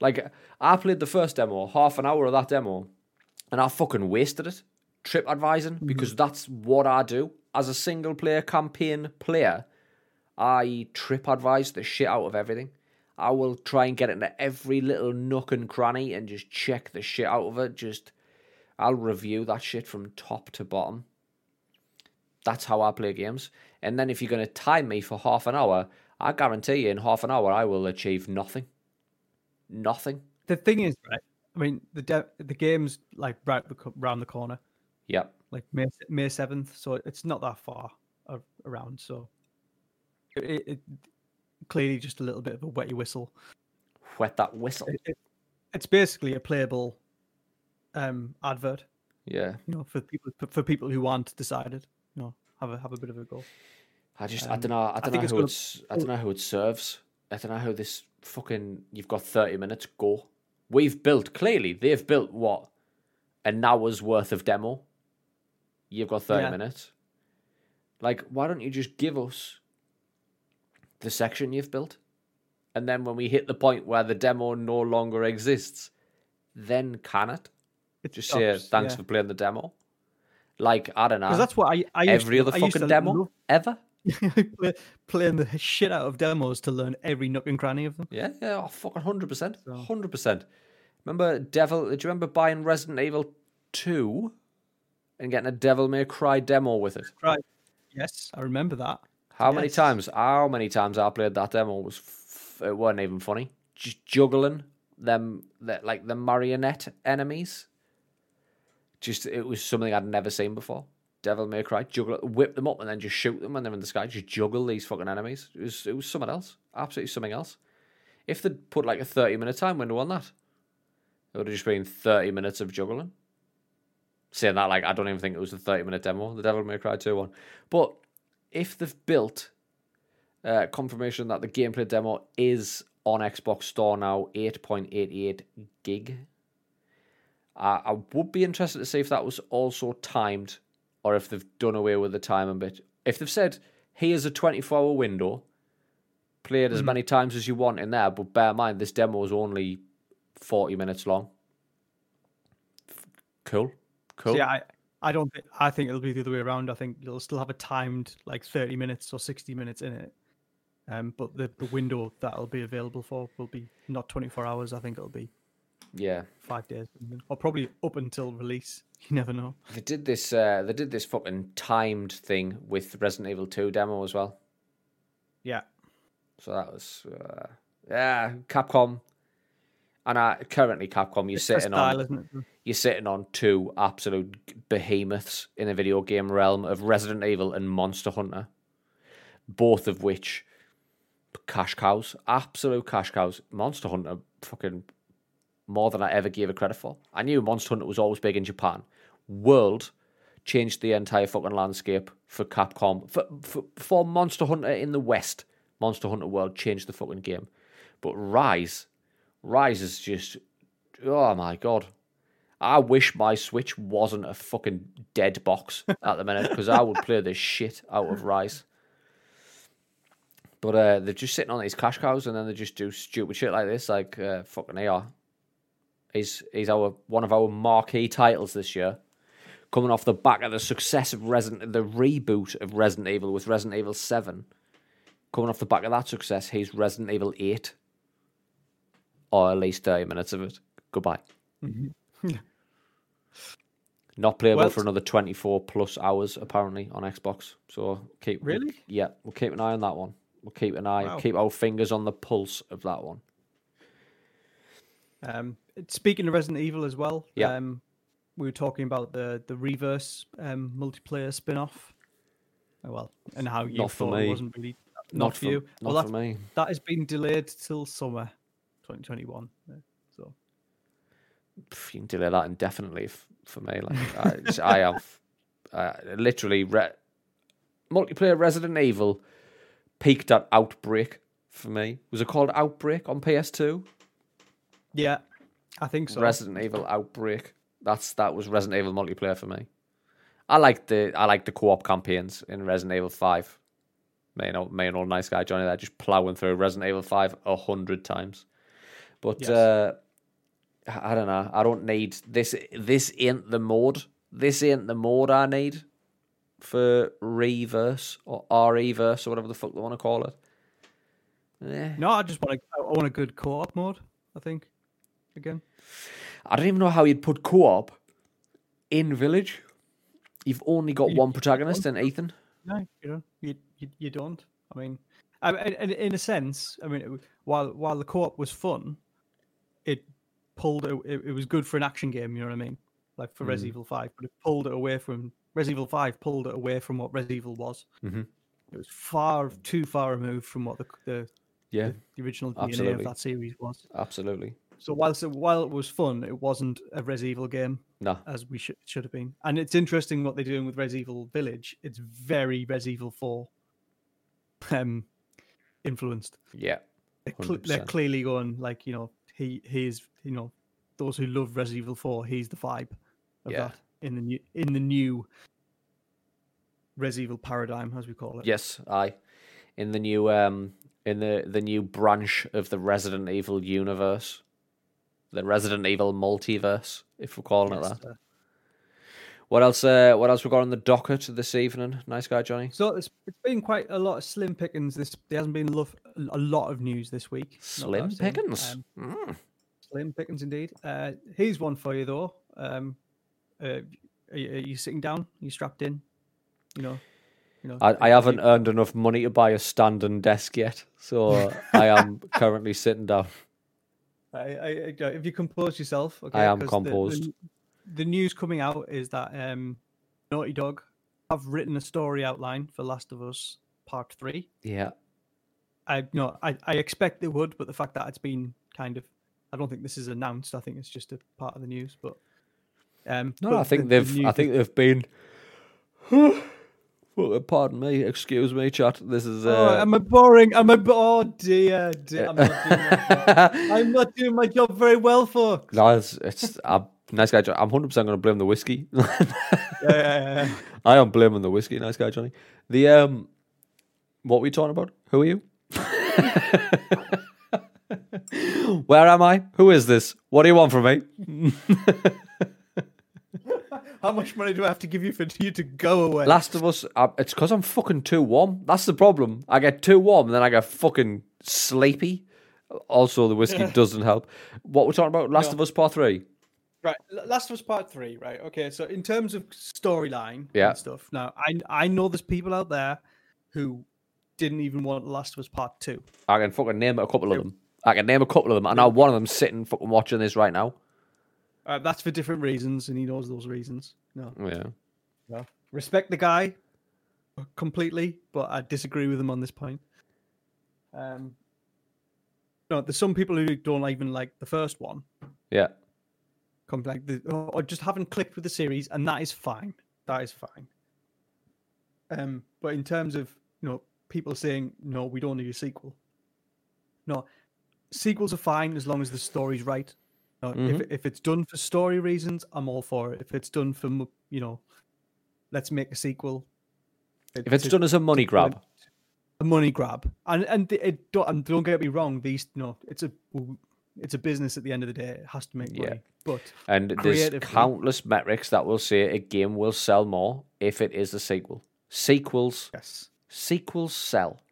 Like I played the first demo, half an hour of that demo, and I fucking wasted it. Trip advising mm-hmm. because that's what I do as a single player campaign player. I trip advise the shit out of everything. I will try and get into every little nook and cranny and just check the shit out of it. Just I'll review that shit from top to bottom. That's how I play games. And then if you're going to time me for half an hour, I guarantee you in half an hour I will achieve nothing. Nothing. The thing is, right? I mean, the de- the game's like right the co- round the corner, Yep. like May May seventh, so it's not that far around. So it, it clearly just a little bit of a wetty whistle. Wet that whistle. It, it, it's basically a playable um advert, Yeah. you know, for people for people who aren't decided. You know, have a have a bit of a go. I just I Um, don't know I don't think know it's who gonna- it's I don't know who it serves. I don't know how this fucking you've got thirty minutes go. We've built clearly they've built what an hour's worth of demo. You've got thirty Yeah. minutes. Like why don't you just give us the section you've built, and then when we hit the point where the demo no longer exists, then can it It just say thanks yeah. for playing the demo? Like I don't know. That's what I, I every to, other I fucking demo love ever. play, playing the shit out of demos to learn every nook and cranny of them. Yeah, yeah, oh, fucking hundred percent, hundred percent. Remember Devil? Do you remember buying Resident Evil two and getting a Devil May Cry demo with it? Right. Yes, I remember that. How many times? How many times I played that demo was f- it wasn't even funny. Just juggling them, the, like the marionette enemies. Just it was something I'd never seen before. Devil May Cry, juggle, whip them up and then just shoot them when they're in the sky. Just juggle these fucking enemies. It was it was something else, absolutely something else. If they'd put like a thirty minute time window on that, it would have just been thirty minutes of juggling. Saying that, like I don't even think it was a thirty minute demo, the Devil May Cry two one. But if they've built uh, confirmation that the gameplay demo is on Xbox Store now, eight point eight eight gig. I I would be interested to see if that was also timed or if they've done away with the timing bit. If they've said, here's a 24 hour window, play it as many times as you want in there, but bear in mind, this demo is only 40 minutes long. Cool. Cool. So yeah, I, I don't think I think it'll be the other way around. I think you'll still have a timed like thirty minutes or sixty minutes in it. Um, but the, the window that'll be available for will be not twenty four hours. I think it'll be yeah. five days, or probably up until release. You never know. They did this. Uh, they did this fucking timed thing with Resident Evil Two demo as well. Yeah, So that was uh, yeah, Capcom. And uh, currently, Capcom, you're it's sitting style, on you're sitting on two absolute behemoths in the video game realm of Resident Evil and Monster Hunter, both of which cash cows, absolute cash cows. Monster Hunter, fucking more than I ever gave it credit for. I knew Monster Hunter was always big in Japan. World changed the entire fucking landscape for Capcom. For, for, for Monster Hunter in the West, Monster Hunter World changed the fucking game. But Rise, Rise is just, oh my god. I wish my Switch wasn't a fucking dead box at the minute because I would play the shit out of Rise. But uh, they're just sitting on these cash cows and then they just do stupid shit like this, like uh, fucking AR. He's, he's our one of our marquee titles this year, coming off the back of the success of Resident, the reboot of Resident Evil with Resident Evil Seven. coming off the back of that success, here's Resident Evil 8, or at least 30 minutes of it. Goodbye. Not playable Well, for another 24 plus hours, apparently, on Xbox. So keep. Really? yeah, we'll keep an eye on that one. We'll keep an eye, Wow. keep our fingers on the pulse of that one. Um, speaking of Resident Evil as well, Yeah. um, we were talking about the the Re:Verse um, multiplayer spin off. Oh, well, and how you Not for thought me. it wasn't really not, Not, for you. Not well, for me. that has been delayed till summer 2021. yeah, So you can delay that indefinitely f- for me. Like I, I have uh, literally re- multiplayer Resident Evil peaked at Outbreak for me. Was it called Outbreak on PS2? yeah, I think so. Resident Evil Outbreak. That's that was Resident Evil multiplayer for me. I like the I like the co-op campaigns in Resident Evil Five. Me and old, me and old nice guy Johnny there just plowing through Resident Evil Five a hundred times. But Yes. uh, I don't know. I don't need this. This ain't the mode. This ain't the mode I need for Re:Verse or Re:Verse or whatever the fuck they want to call it. Eh. No, I just want a, I want a good co-op mode. I think again. I don't even know how you'd put co-op in Village. You've only got You- one protagonist and Ethan. No, you don't. You you, you don't. I mean, I- in, in a sense, I mean, while while the co-op was fun, it pulled it, it. Was good for an action game. You know what I mean? Like for Resident Evil Five, but it pulled it away from Resident Evil Five. Pulled it away from what Resident Evil was. Mhm. It was far too far removed from what the the, Yeah, the original DNA Absolutely. of that series was. absolutely. So whilst it, while it was fun, it wasn't a Resident Evil game No, as we should should have been. And it's interesting what they're doing with Res Evil Village. It's very Res Evil Four um influenced. yeah, They're, cl- they're clearly going like you know he he is you know those who love Resident Evil Four. He's the vibe of Yeah. that in the new in the new Res Evil paradigm as we call it. yes, I. In the new um, in the the new branch of the Resident Evil universe, the Resident Evil multiverse, if we're calling it that. uh, What else? Uh, what else we got on the docket this evening? Nice guy, Johnny. So it's, it's been quite a lot of slim pickings. This there hasn't been lo- a lot of news this week. Slim pickings. Um, Mm. Slim pickings indeed. Uh, here's one for you though. Um, uh, are, you, are you sitting down? Are you strapped in? You know, you know. I, I haven't earned enough money to buy a standing desk yet, so I am currently sitting down. I, I, I- if you compose yourself, okay. am 'cause the- composed. The, the news coming out is that um, Naughty Dog have written a story outline for Last of Us Part Three. Yeah, I no, I, I expect they would, but the fact that it's been kind of, I don't think this is announced. I think it's just a part of the news. But um, no, but I think the- the they've. I think they've been. well, pardon me, excuse me, chat. This is. Oh, Uh, am I boring? Am I? Oh dear, dear. I'm, not doing my job. I'm not doing my job very well, folks. no, it's. it's I'm, nice guy. Johnny. I'm hundred percent going to blame the whiskey. Yeah, yeah, yeah, yeah. I am blaming the whiskey. Nice guy, Johnny. The um, what were you talking about? Who are you? Where am I? Who is this? What do you want from me? How much money do I have to give you for you to go away? Last of Us. Uh, it's because I'm fucking too warm. That's the problem. I get too warm, and then I get fucking sleepy. Also, the whiskey doesn't help. What we're talking about? Last No. of Us Part Three. Right, Last of Us Part Three. Right. Okay. So in terms of storyline Yeah. and stuff, now I I know there's people out there who didn't even want Last of Us Part Two. I can fucking name a couple of them. I can name a couple of them. I know one of them sitting fucking watching this right now. Uh, that's for different reasons, and he knows those reasons. No, Yeah. no. Respect the guy completely, but I disagree with him on this point. Um, no, there's some people who don't even like the first one. Yeah. Come like the or just haven't clicked with the series, and that is fine. That is fine. Um, but in terms of you know people saying no, we don't need a sequel. No, sequels are fine as long as the story's right. No, if if it's done for story reasons, I'm all for it. If it's done for you know, let's make a sequel. If it's to- done as a money grab, a money grab, and and it don't and don't get me wrong, these no, it's a it's a business at the end of the day. It has to make money. Yeah. but and there's countless metrics that will say a game will sell more if it is a sequel. Sequels, yes, sequels sell.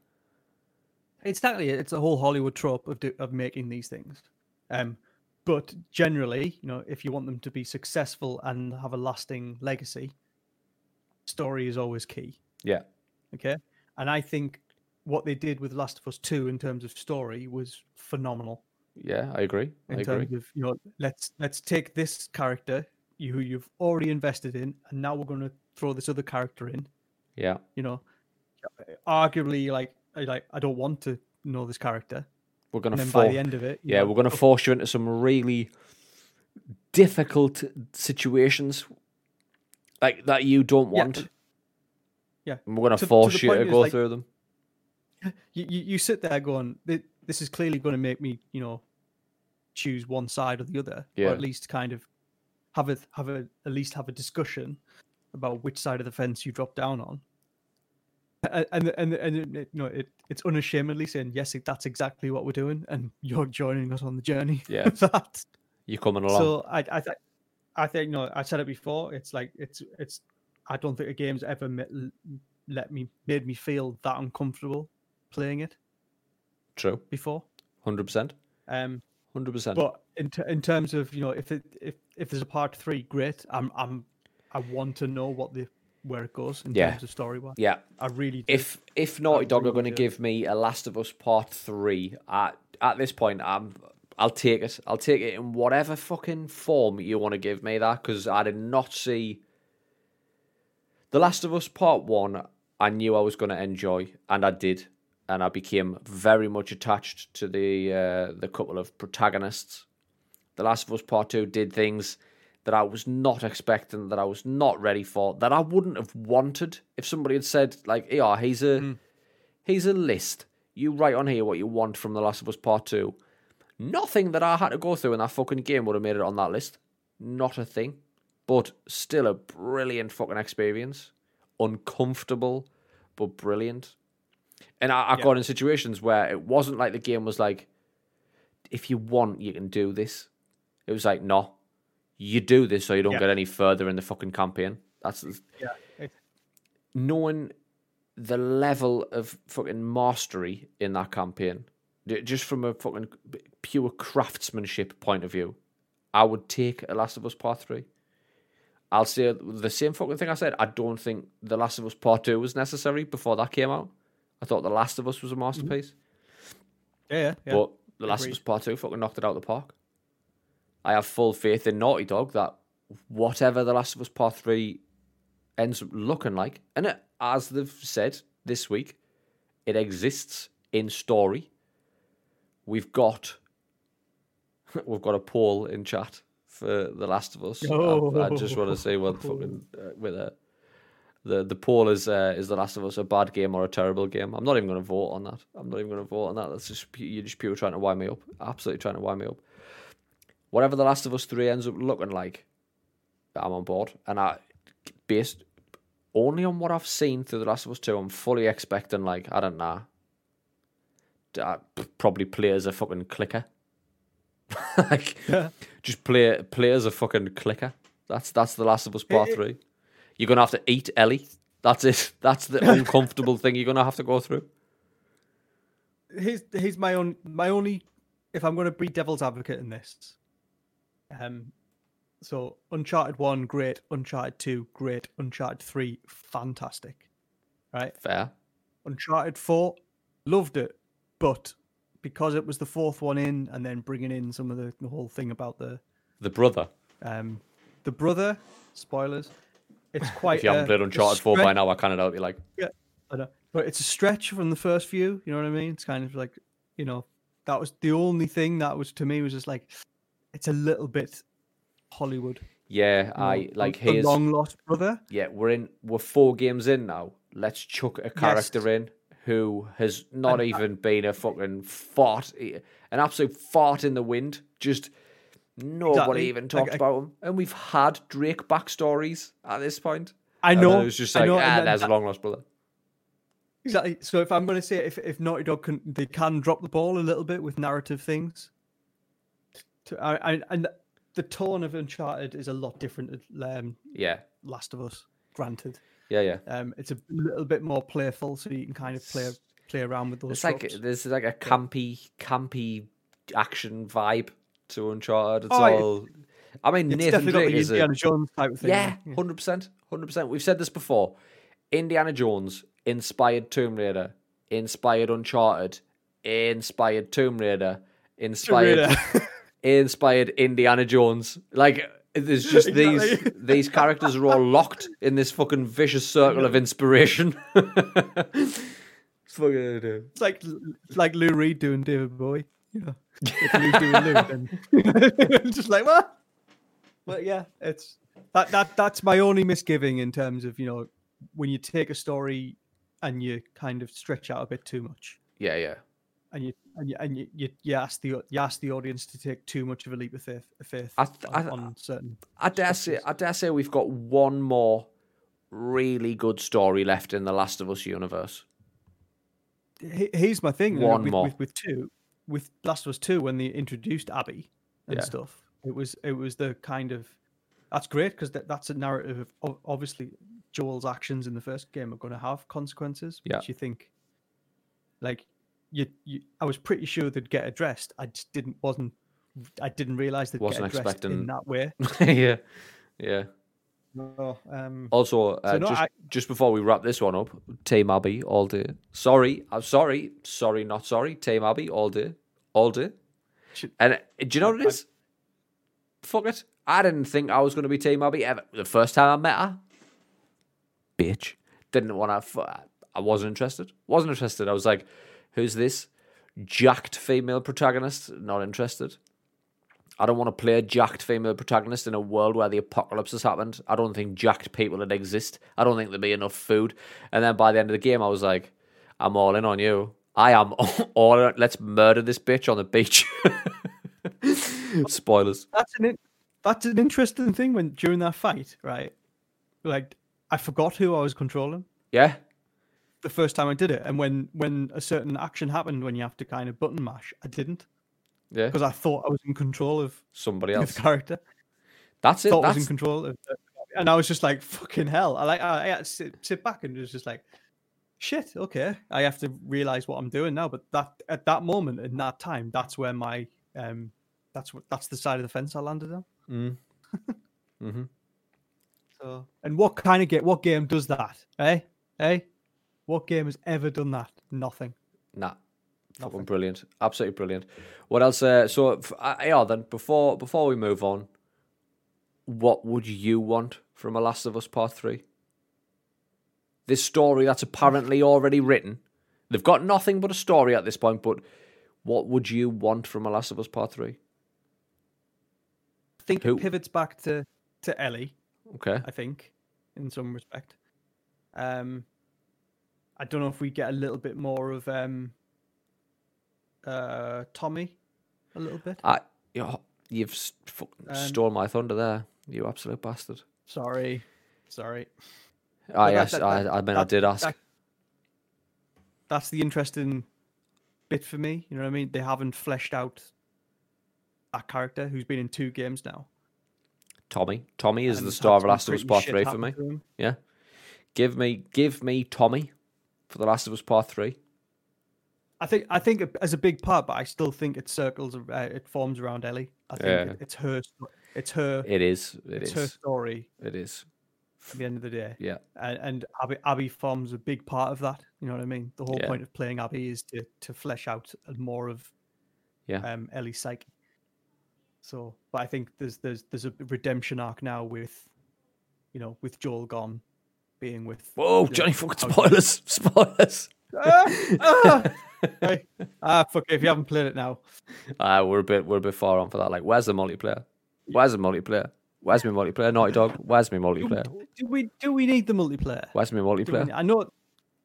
Exactly, it's a whole Hollywood trope of do, of making these things. Um, but generally, you know, if you want them to be successful and have a lasting legacy, story is always key. Yeah. Okay, and I think what they did with Last of Us Two in terms of story was phenomenal. Yeah, I agree. I In agree. terms of you know, let's let's take this character you who you've already invested in, and now we're going to throw this other character in. Yeah. You know, arguably, like I like I don't want to know this character, We're gonna for- by the end of it, yeah, know, we're gonna oh. force you into some really difficult situations like that you don't want. yeah. And we're gonna To- to force you to go like, through them. you, you, you sit there going, "Th- this is clearly going to make me, you know, choose one side or the other, Yeah. or at least kind of have a have a at least have a discussion about which side of the fence you drop down on. And and and, it, you know it it's unashamedly saying yes, that's exactly what we're doing, and you're joining us on the journey. Yeah. that. You're coming along. So I I think I think you know I said it before. It's like it's it's I don't think a game's ever l- let me made me feel that uncomfortable playing it True. before. Hundred percent. Um, Hundred percent. but in t- in terms of you know if it if if there's a part three, great. I'm I'm I want to know what the where it goes in Yeah. terms of story wise. Yeah. I really do. If if Naughty Dog are going to give me a Last of Us Part Three, at at this point, I'm I'll take it. I'll take it in whatever fucking form you want to give me that because I did not see the Last of Us Part One. I knew I was going to enjoy, and I did, and I became very much attached to the uh, the couple of protagonists. The Last of Us Part Two did things that I was not expecting, that I was not ready for, that I wouldn't have wanted if somebody had said like, "Yeah, he's a he's a list. You write on here what you want from The Last of Us Part Two. Nothing that I had to go through in that fucking game would have made it on that list. Not a thing. But still a brilliant fucking experience. Uncomfortable, but brilliant. And I, I Yeah. got in situations where it wasn't like the game was like, if you want, you can do this. It was like, no, you do this so you don't Yeah. get any further in the fucking campaign. That's yeah, knowing the level of fucking mastery in that campaign, just from a fucking pure craftsmanship point of view, I would take a Last of Us Part Three. I'll say the same fucking thing I said. I don't think The Last of Us Part Two was necessary before that came out. I thought The Last of Us was a masterpiece, yeah, yeah, yeah. but The Last agreed. of Us Part Two fucking knocked it out of the park. I have full faith in Naughty Dog that whatever The Last of Us Part Three ends up looking like, and it, as they've said this week, it exists in story. We've got we've got a poll in chat for The Last of Us. I, I just want to say what fucking uh, with it. The the poll is uh, is The Last of Us a bad game or a terrible game? I'm not even going to vote on that. I'm not even going to vote on that. That's just you're just pure trying to wind me up. Absolutely trying to wind me up. Whatever The Last of Us Three ends up looking like, I'm on board. And I based only on what I've seen through The Last of Us Two, I'm fully expecting like I don't know. d- uh, Probably play as a fucking clicker. like just play play as a fucking clicker. That's that's the Last of Us Part it- Three. You're gonna have to eat Ellie. That's it. That's the uncomfortable thing you're gonna have to go through. here's here's my own my only if I'm going to be devil's advocate in this. Um, so Uncharted one, great. Uncharted two, great. Uncharted three, fantastic. Right. Fair. Uncharted four, loved it, but because it was the fourth one in, and then bringing in some of the, the whole thing about the The brother. um the brother, spoilers. It's quite. If you haven't a- played Uncharted 4 by now, I can't help you. Like, Yeah, I know. But it's a stretch from the first view. You know what I mean? It's kind of like, you know, that was the only thing that was to me was just like, it's a little bit Hollywood. yeah, you I know, like here's long lost brother. yeah, we're in we're four games in now. Let's chuck a character in who has not And I- even been a fucking fart, an absolute fart in the wind. Just nobody Exactly. even Like, talked I- about him. And we've had Drake backstories at this point. I And know. it was just like, know, ah, and then there's a long lost brother. Exactly. So if I'm going to say if if Naughty Dog can they can drop the ball a little bit with narrative things, to, I, I, and the tone of Uncharted is a lot different to um, Yeah, Last of Us. Granted, yeah, yeah. um, it's a little bit more playful, so you can kind of play play around with those. It's like tropes. there's like a campy, campy action vibe to Uncharted. It's Oh, it- all. I mean, it's Nathan definitely got Drake the is a Indiana Jones type of thing. yeah, hundred percent, hundred percent. We've said this before. Indiana Jones inspired Tomb Raider, inspired Uncharted, inspired Tomb Raider, inspired inspired Indiana Jones. Like there's just these Exactly. these characters are all locked in this fucking vicious circle of inspiration. It's fucking It's like it's like Lou Reed doing David Bowie. You know, if Lou's doing Lou, then just like what? But yeah, it's that that that's my only misgiving in terms of you know when you take a story and you kind of stretch out a bit too much, yeah, yeah. and you and you and you, you, you ask the you ask the audience to take too much of a leap of faith, of faith I th- on, I- on certain. I dare say, I dare say we've got one more really good story left in the Last of Us universe. Here's my thing. One with, more. with with two, with Last of Us two, when they introduced Abby and Yeah. stuff, it was it was the kind of that's great because that, that's a narrative of obviously Joel's actions in the first game are going to have consequences, Yeah. which you think like you, you I was pretty sure they'd get addressed. I just didn't wasn't I didn't realize they'd Wasn't get addressed expecting- in that way. yeah, yeah. No, um, Also, uh, So no, just I- just before we wrap this one up, Team Abby all day. Sorry, I'm sorry, sorry, not sorry. Team Abby all day, all day. Should- And uh, do you know what it is? I- Fuck it. I didn't think I was going to be Team Abby ever. The first time I met her, bitch, didn't want to. I wasn't interested. Wasn't interested. I was like, "Who's this jacked female protagonist?" Not interested. I don't want to play a jacked female protagonist in a world where the apocalypse has happened. I don't think jacked people would exist. I don't think there'd be enough food. And then by the end of the game, I was like, I'm all in on you. I am all in. Let's murder this bitch on the beach. Spoilers. that's an that's an interesting thing when during that fight, right? Like I forgot who I was controlling. Yeah. the first time I did it, and when when a certain action happened, when you have to kind of button mash, I didn't Yeah. because I thought I was in control of Somebody else's character. That's it. thought I was in control of, and I was just like fucking hell. I like I, I had to sit, sit back and was just like, shit. Okay, I have to realize what I'm doing now. But that at that moment in that time, that's where my um, that's what that's the side of the fence I landed on. mm. hmm So, and what kind of game? What game does that? Eh? Eh? What game has ever done that? Nothing. Nah. Fucking Nothing. brilliant. Absolutely brilliant. What else? Uh, so, uh, yeah, then, before before we move on, what would you want from A Last of Us Part 3? This story that's apparently already written. They've got nothing but a story at this point, but what would you want from A Last of Us Part 3? I think Who? it pivots back to to Ellie. Okay. I think, in some respect. Um, I don't know if we get a little bit more of um, uh, Tommy, a little bit. I, you you've fucking Um, stole my thunder there, you absolute bastard. Sorry, sorry. Ah, that- that- I, that- I mean, I did ask. that- That's the interesting bit for me. You know what I mean? They haven't fleshed out that character who's been in two games now. Tommy. Tommy is and the star of Last of Us Part 3 for me. Yeah. Give me give me Tommy for The Last of Us Part 3. I think I think as a big part, but I still think it circles, uh, it forms around Ellie. I think Yeah. it, it's her, it's her, It is. It it's is. her story It is. at the end of the day. Yeah. and, and Abby, Abby forms a big part of that. You know what I mean? The whole Yeah. point of playing Abby is to to flesh out more of Yeah. um, Ellie's psyche. So, but I think there's there's there's a redemption arc now with, you know, with Joel gone, being with. Whoa, Johnny fucking spoilers. Spoilers. ah, ah, hey, ah, fuck it, if you haven't played it now. Uh, we're a bit we're a bit far on for that. Like, where's the multiplayer? Where's the multiplayer? Where's my multiplayer? Naughty Dog. Where's my multiplayer? Do we do we need the multiplayer? Where's my we multiplayer? I know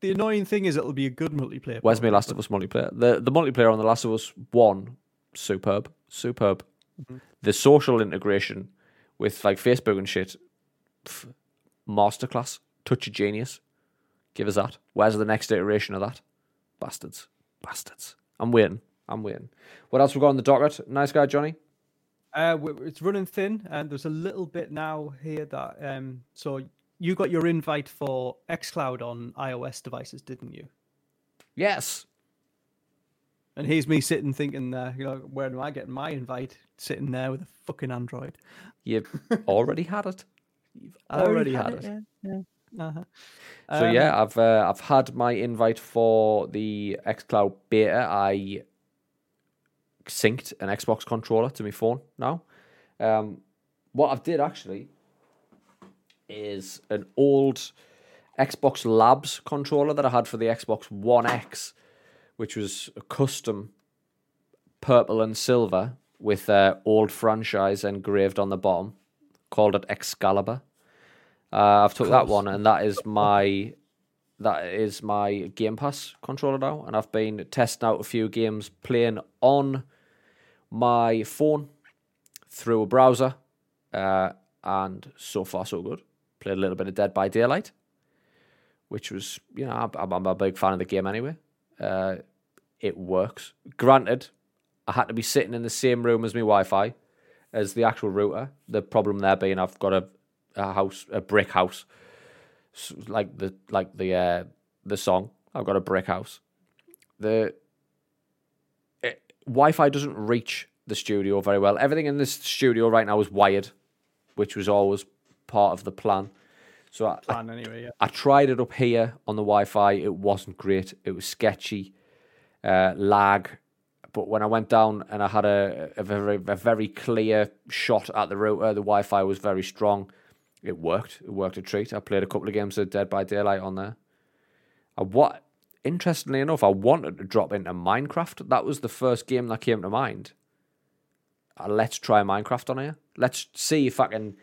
the annoying thing is it'll be a good multiplayer. Where's my Last of Us multiplayer? The the multiplayer on the Last of Us One, superb, superb. Mm-hmm. The social integration with like Facebook and shit, pff, masterclass, touch of genius. Give us that. Where's the next iteration of that? Bastards, bastards. I'm waiting. I'm waiting. What else we got on the docket? Nice guy, Johnny. Uh, it's running thin, and there's a little bit now here that um. So you got your invite for XCloud on iOS devices, didn't you? Yes. And here's me sitting thinking, uh, you know, where do I get my invite? Sitting there with a fucking Android. You've already had it. You've I already had it. Yeah, yeah. Uh-huh. So Um, yeah, I've uh, I've had my invite for the XCloud beta. I synced an Xbox controller to my phone now. Um, what I've did actually is an old Xbox Labs controller that I had for the Xbox One X, which was a custom purple and silver with uh, old franchise engraved on the bottom. Called it Excalibur. Uh, I've took that one, and that is my that is my Game Pass controller now, and I've been testing out a few games playing on my phone through a browser, uh, and so far so good. Played a little bit of Dead by Daylight, which was you know I'm, I'm a big fan of the game anyway. Uh, it works. Granted, I had to be sitting in the same room as my Wi-Fi as the actual router. The problem there being I've got a, a house, a brick house, like the like the uh, the song. I've got a brick house. The it, Wi-Fi doesn't reach the studio very well. Everything in this studio right now is wired, which was always part of the plan. So I, I Plan anyway, yeah. I tried it up here on the Wi-Fi. It wasn't great. It was sketchy, uh, lag. But when I went down and I had a, a very a very clear shot at the router, the Wi-Fi was very strong. It worked. It worked a treat. I played a couple of games of Dead by Daylight on there. I what interestingly enough, I wanted to drop into Minecraft. That was the first game that came to mind. Uh, let's try Minecraft on here. Let's see if I can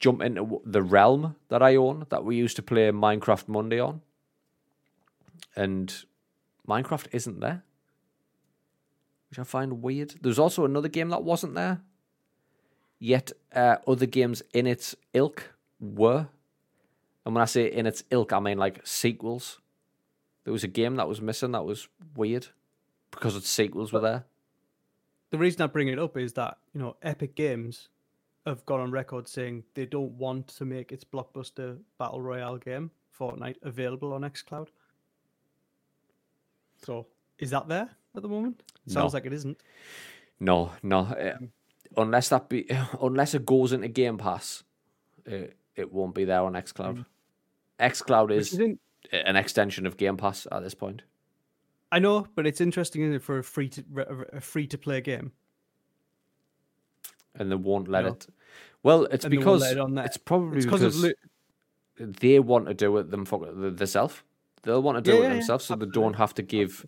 jump into the realm that I own that we used to play Minecraft Monday on. And Minecraft isn't there, which I find weird. There's also another game that wasn't there, yet uh, other games in its ilk were. And when I say in its ilk, I mean like sequels. There was a game that was missing that was weird because its sequels were there. The reason I bring it up is that, you know, Epic Games have gone on record saying they don't want to make its blockbuster battle royale game, Fortnite, available on xCloud. So, is that there at the moment? Sounds No. like it isn't. No, no. uh, unless that be, unless it goes into Game Pass, it, it won't be there on XCloud. Mm. XCloud Which is is in- an extension of Game Pass at this point. I know, but it's interesting isn't it, for a free to a free to play game. and they won't let No. it. Well, it's And because it it's probably It's because Lu- they want to do it them themselves. They'll want to do Yeah, it yeah, yeah, themselves, so they don't have to give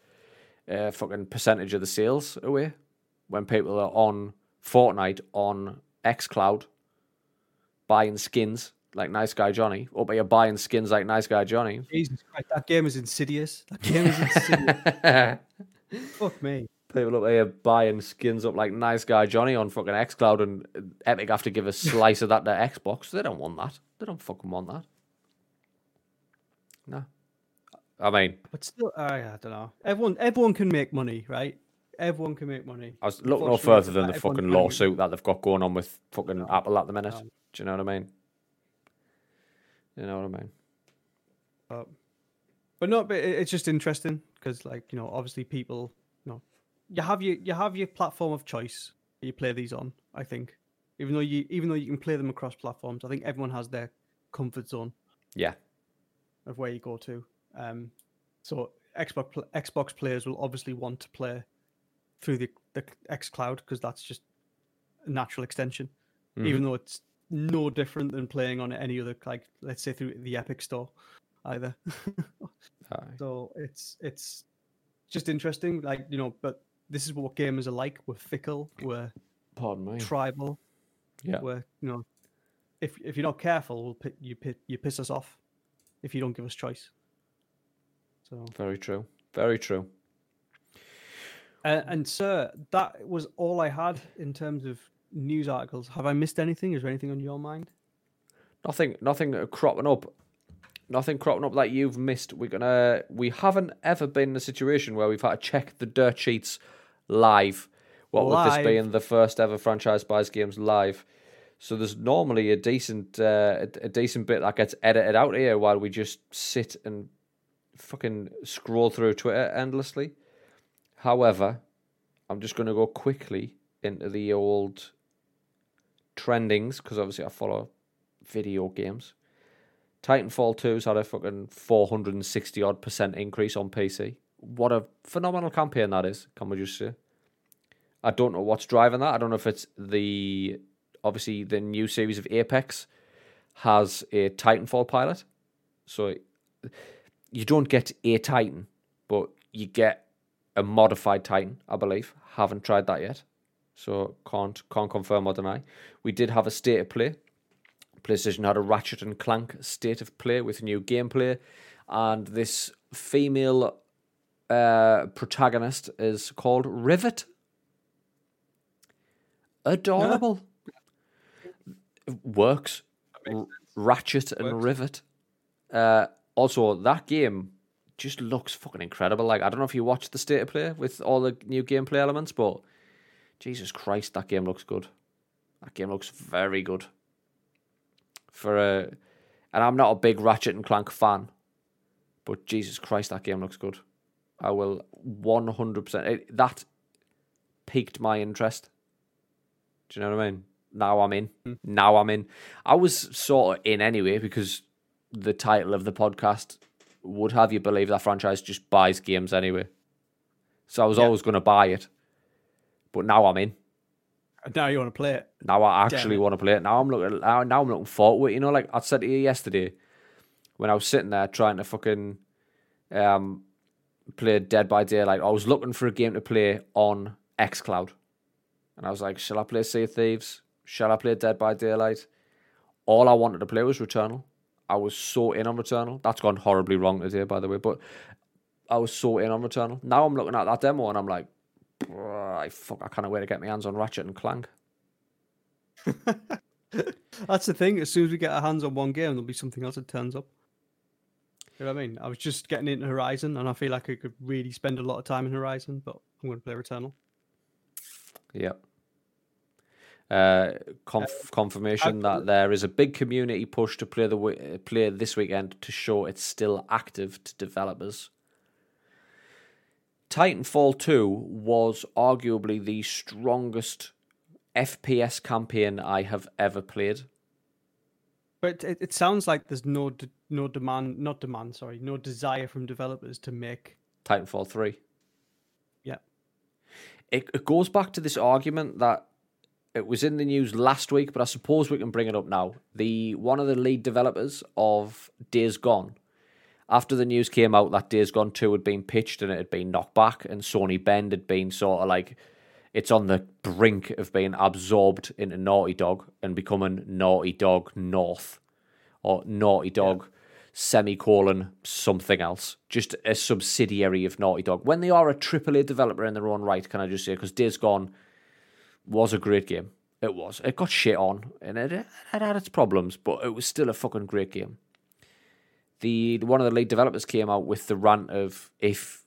a fucking percentage of the sales away when people are on Fortnite on XCloud buying skins like Nice Guy Johnny, or but you're buying skins like Nice Guy Johnny. Jesus Christ, that game is insidious. That game is insidious. Fuck me. People up here buying skins up like Nice Guy Johnny on fucking XCloud, and Epic have to give a slice of that to Xbox. They don't want that. They don't fucking want that. No. I mean, But still, uh, I, I don't know. Everyone, everyone can make money, right? Everyone can make money. I was look no further than the fucking lawsuit that they've got going on with fucking Apple at the minute. No. Do you know what I mean? You know what I mean? But, but no, but it- it's just interesting because, like, you know, obviously people, you know, you have your you have your platform of choice that you play these on. I think, even though you even though you can play them across platforms, I think everyone has their comfort zone Yeah. of where you go to. Um, so Xbox Xbox players will obviously want to play through the the X Cloud because that's just a natural extension, Mm-hmm. even though it's no different than playing on any other like let's say through the Epic Store either. So it's it's just interesting, like you know, but this is what gamers are like. We're fickle. We're Pardon me. tribal. Yeah. We're you know, if if you're not careful, we'll you you piss us off if you don't give us choice. So Very true. Very true. uh, and sir, that was all I had in terms of news articles. Have I missed anything? Is there anything on your mind? Nothing, nothing cropping up. Nothing cropping up that you've missed. We're gonna. We haven't ever been in a situation where we've had to check the dirt sheets live. What with this Live. being the first ever franchise buys games live, so there's normally a decent, uh, a, a decent bit that gets edited out here while we just sit and fucking scroll through Twitter endlessly. However, I'm just going to go quickly into the old trendings because obviously I follow video games. Titanfall 2's had a fucking 460 odd percent increase on PC. What a phenomenal campaign that is, can we just say? I don't know what's driving that. I don't know if it's the obviously the new series of Apex has a Titanfall pilot. So you don't get a Titan, but you get a modified Titan, I believe. Haven't tried that yet. So can't can't confirm or deny. We did have a state of play. PlayStation had a Ratchet and Clank state of play with new gameplay, and this female uh, protagonist is called Rivet. Adorable. Works. R- Ratchet and Works. Rivet. Uh, also, that game just looks fucking incredible. Like, I don't know if you watched the state of play with all the new gameplay elements, but Jesus Christ, that game looks good. That game looks very good. For a, and I'm not a big Ratchet and Clank fan, but Jesus Christ, that game looks good. I will 100%. It, that piqued my interest. Do you know what I mean? Now I'm in. Hmm. Now I'm in. I was sort of in anyway because the title of the podcast would have you believe that franchise just buys games anyway. So I was Yeah. always going to buy it. But now I'm in. Now you want to play it. Now I actually want to play it. Now I'm looking. Now I'm looking forward to it. You know, like I said to you yesterday, when I was sitting there trying to fucking um play Dead by Daylight, I was looking for a game to play on XCloud, and I was like, shall I play Sea of Thieves? Shall I play Dead by Daylight? All I wanted to play was Returnal. I was so in on Returnal. That's gone horribly wrong today, by the way, but I was so in on Returnal. Now I'm looking at that demo and I'm like, "Bruh, I fuck, I can't wait to get my hands on Ratchet and Clank. That's the thing. As soon as we get our hands on one game, there'll be something else that turns up. You know what I mean? I was just getting into Horizon, and I feel like I could really spend a lot of time in Horizon, but I'm going to play Returnal. Yep. Uh, conf- confirmation that there is a big community push to play the wi- uh, play this weekend to show it's still active to developers. Titanfall 2 was arguably the strongest FPS campaign I have ever played. But it, it sounds like there's no de- no demand, not demand, sorry, no desire from developers to make. Titanfall 3. Yeah. It, it goes back to this argument that it was in the news last week, but I suppose we can bring it up now. The one of the lead developers of Days Gone, after the news came out that Days Gone 2 had been pitched and it had been knocked back, and Sony Bend had been sort of like it's on the brink of being absorbed into Naughty Dog and becoming Naughty Dog North or Naughty Dog semicolon something else, just a subsidiary of Naughty Dog. When they are a AAA developer in their own right, can I just say? Because Days Gone was a great game. It was. It got shit on, and it, it had its problems, but it was still a fucking great game. The one of the lead developers came out with the rant of if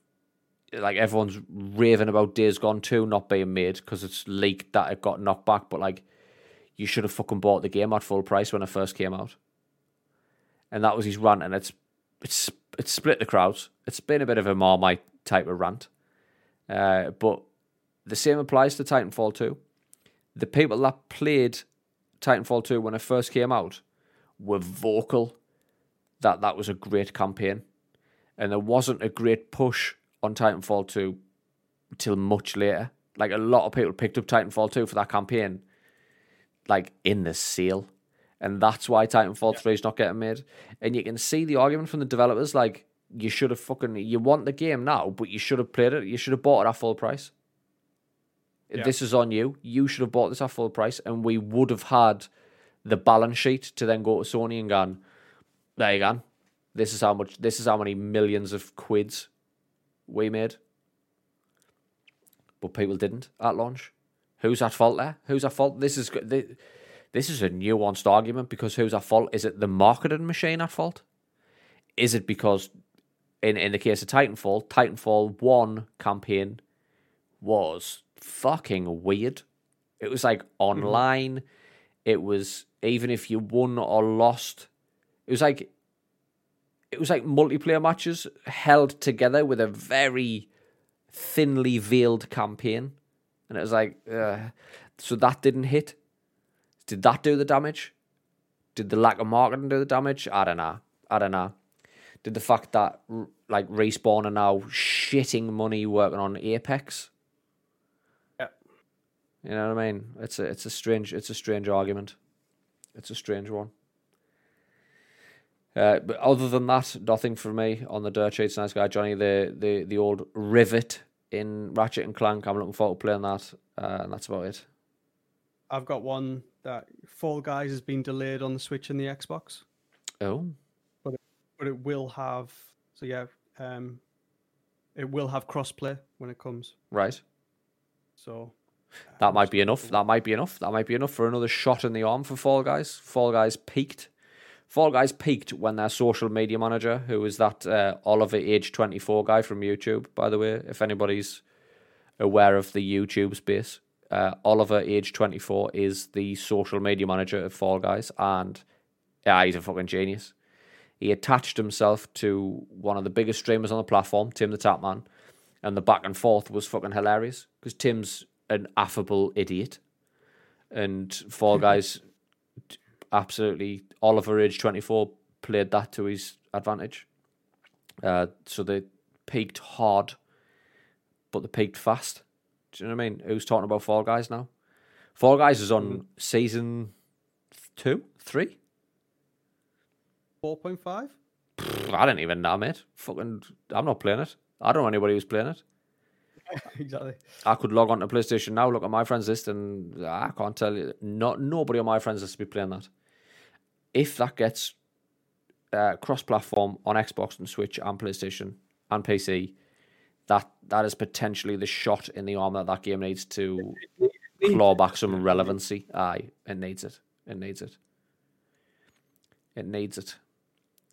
like everyone's raving about Days Gone 2 not being made because it's leaked that it got knocked back, but like you should have fucking bought the game at full price when it first came out. And that was his rant, and it's it's it's split the crowds. It's been a bit of a Marmite type of rant. Uh, but the same applies to Titanfall 2. The people that played Titanfall 2 when it first came out were vocal that that was a great campaign. And there wasn't a great push on Titanfall 2 till much later. Like a lot of people picked up Titanfall 2 for that campaign, like in the sale. And that's why Titanfall 3 is not getting made. And you can see the argument from the developers like, you should have fucking, you want the game now, but you should have played it. You should have bought it at full price. Yeah. This is on you. You should have bought this at full price, and we would have had the balance sheet to then go to Sony and gone, there you go. This is how much. This is how many millions of quids we made. But people didn't at launch. Who's at fault there? Who's at fault? This is this is a nuanced argument because who's at fault? Is it the marketing machine at fault? Is it because, in in the case of Titanfall, Titanfall One campaign was fucking weird. It was like mm-hmm. online. It was even if you won or lost, it was like it was like multiplayer matches held together with a very thinly veiled campaign, and it was like, uh, so that didn't hit. Did that do the damage? Did the lack of marketing do the damage? I don't know. I don't know. Did the fact that like respawn are now shitting money working on Apex? Yeah. You know what I mean? It's a it's a strange it's a strange argument. It's a strange one. Uh, but other than that, nothing for me on the dirt sheets. Nice guy, Johnny. The the the old rivet in Ratchet and Clank. I'm looking forward to playing that, uh, and that's about it. I've got one that Fall Guys has been delayed on the Switch and the Xbox, Oh, but it will have. So yeah, um, it will have crossplay when it comes. right. So That might be enough. That might be enough. That might be enough for another shot in the arm for Fall Guys. Fall Guys peaked. Fall Guys peaked when their social media manager, who was that uh, Oliver age 24 guy from YouTube, by the way, if anybody's aware of the YouTube space, uh, Oliver age 24 is the social media manager of Fall Guys, and yeah, he's a fucking genius. He attached himself to one of the biggest streamers on the platform, Tim the Tatman, and the back and forth was fucking hilarious because Tim's an affable idiot, and Fall Guys absolutely Oliver age twenty four played that to his advantage. Uh, so they peaked hard, but they peaked fast. Do you know what I mean? Who's talking about Fall Guys now? Fall Guys is on season two, three. four point five. I didn't even know, mate. Fucking, I'm not playing it. I don't know anybody who's playing it. exactly. I could log on to PlayStation now, look at my friends list, and I can't tell you. Not nobody on my friends list to be playing that. If that gets uh, cross-platform on Xbox and Switch and PlayStation and PC, that that is potentially the shot in the arm that that game needs to claw back some relevancy. Aye, it needs it. It needs it. It needs it.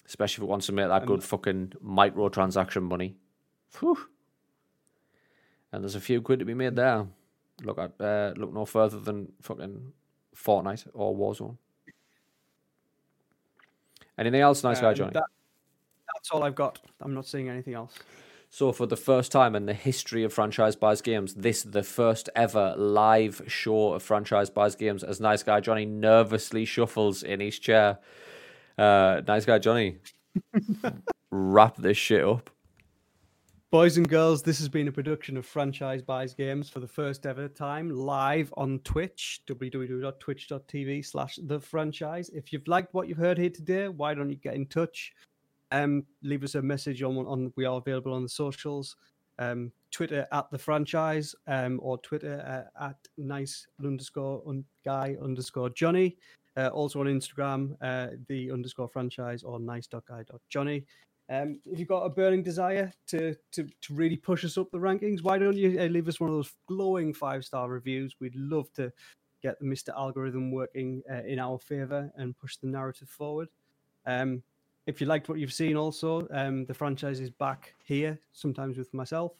Especially if it wants to make that good fucking microtransaction money. Whew. And there's a few quid to be made there. Look at uh, look no further than fucking Fortnite or Warzone. Anything else, nice guy, Um, Johnny? that- that's all I've got. I'm not seeing anything else. So, for the first time in the history of franchise buys games, this the first ever live show of franchise buys games. As nice guy Johnny nervously shuffles in his chair. Uh, nice guy Johnny, wrap this shit up. Boys and girls, this has been a production of Franchise Buys Games for the first ever time live on Twitch, www.twitch.tv slash the franchise. If you've liked what you've heard here today, why don't you get in touch? Um, leave us a message on, on we are available on the socials, um, Twitter at the franchise, um, or Twitter uh, at nice underscore un- guy underscore Johnny. Uh, also on Instagram, uh, the underscore franchise or nice.guy.johnny. Um, if you've got a burning desire to, to to really push us up the rankings, why don't you uh, leave us one of those glowing five star reviews? We'd love to get the Mr. Algorithm working uh, in our favor and push the narrative forward. Um, if you liked what you've seen, also um, the franchise is back here sometimes with myself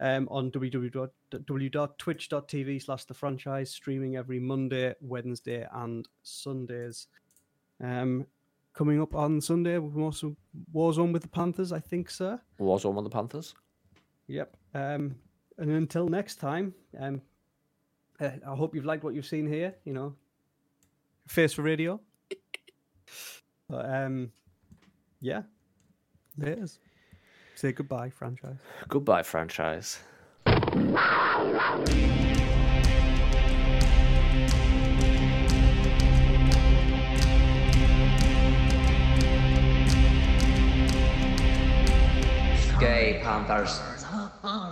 um, on www.twitch.tv slash the franchise, streaming every Monday, Wednesday, and Sundays. Um, coming up on Sunday, we're also Warzone with the Panthers, I think, sir. Warzone on the Panthers. Yep. Um, and until next time, um, uh, I hope you've liked what you've seen here. You know, face for radio. but um, yeah, there it is. Say goodbye, franchise. Goodbye, franchise. Gay Panthers.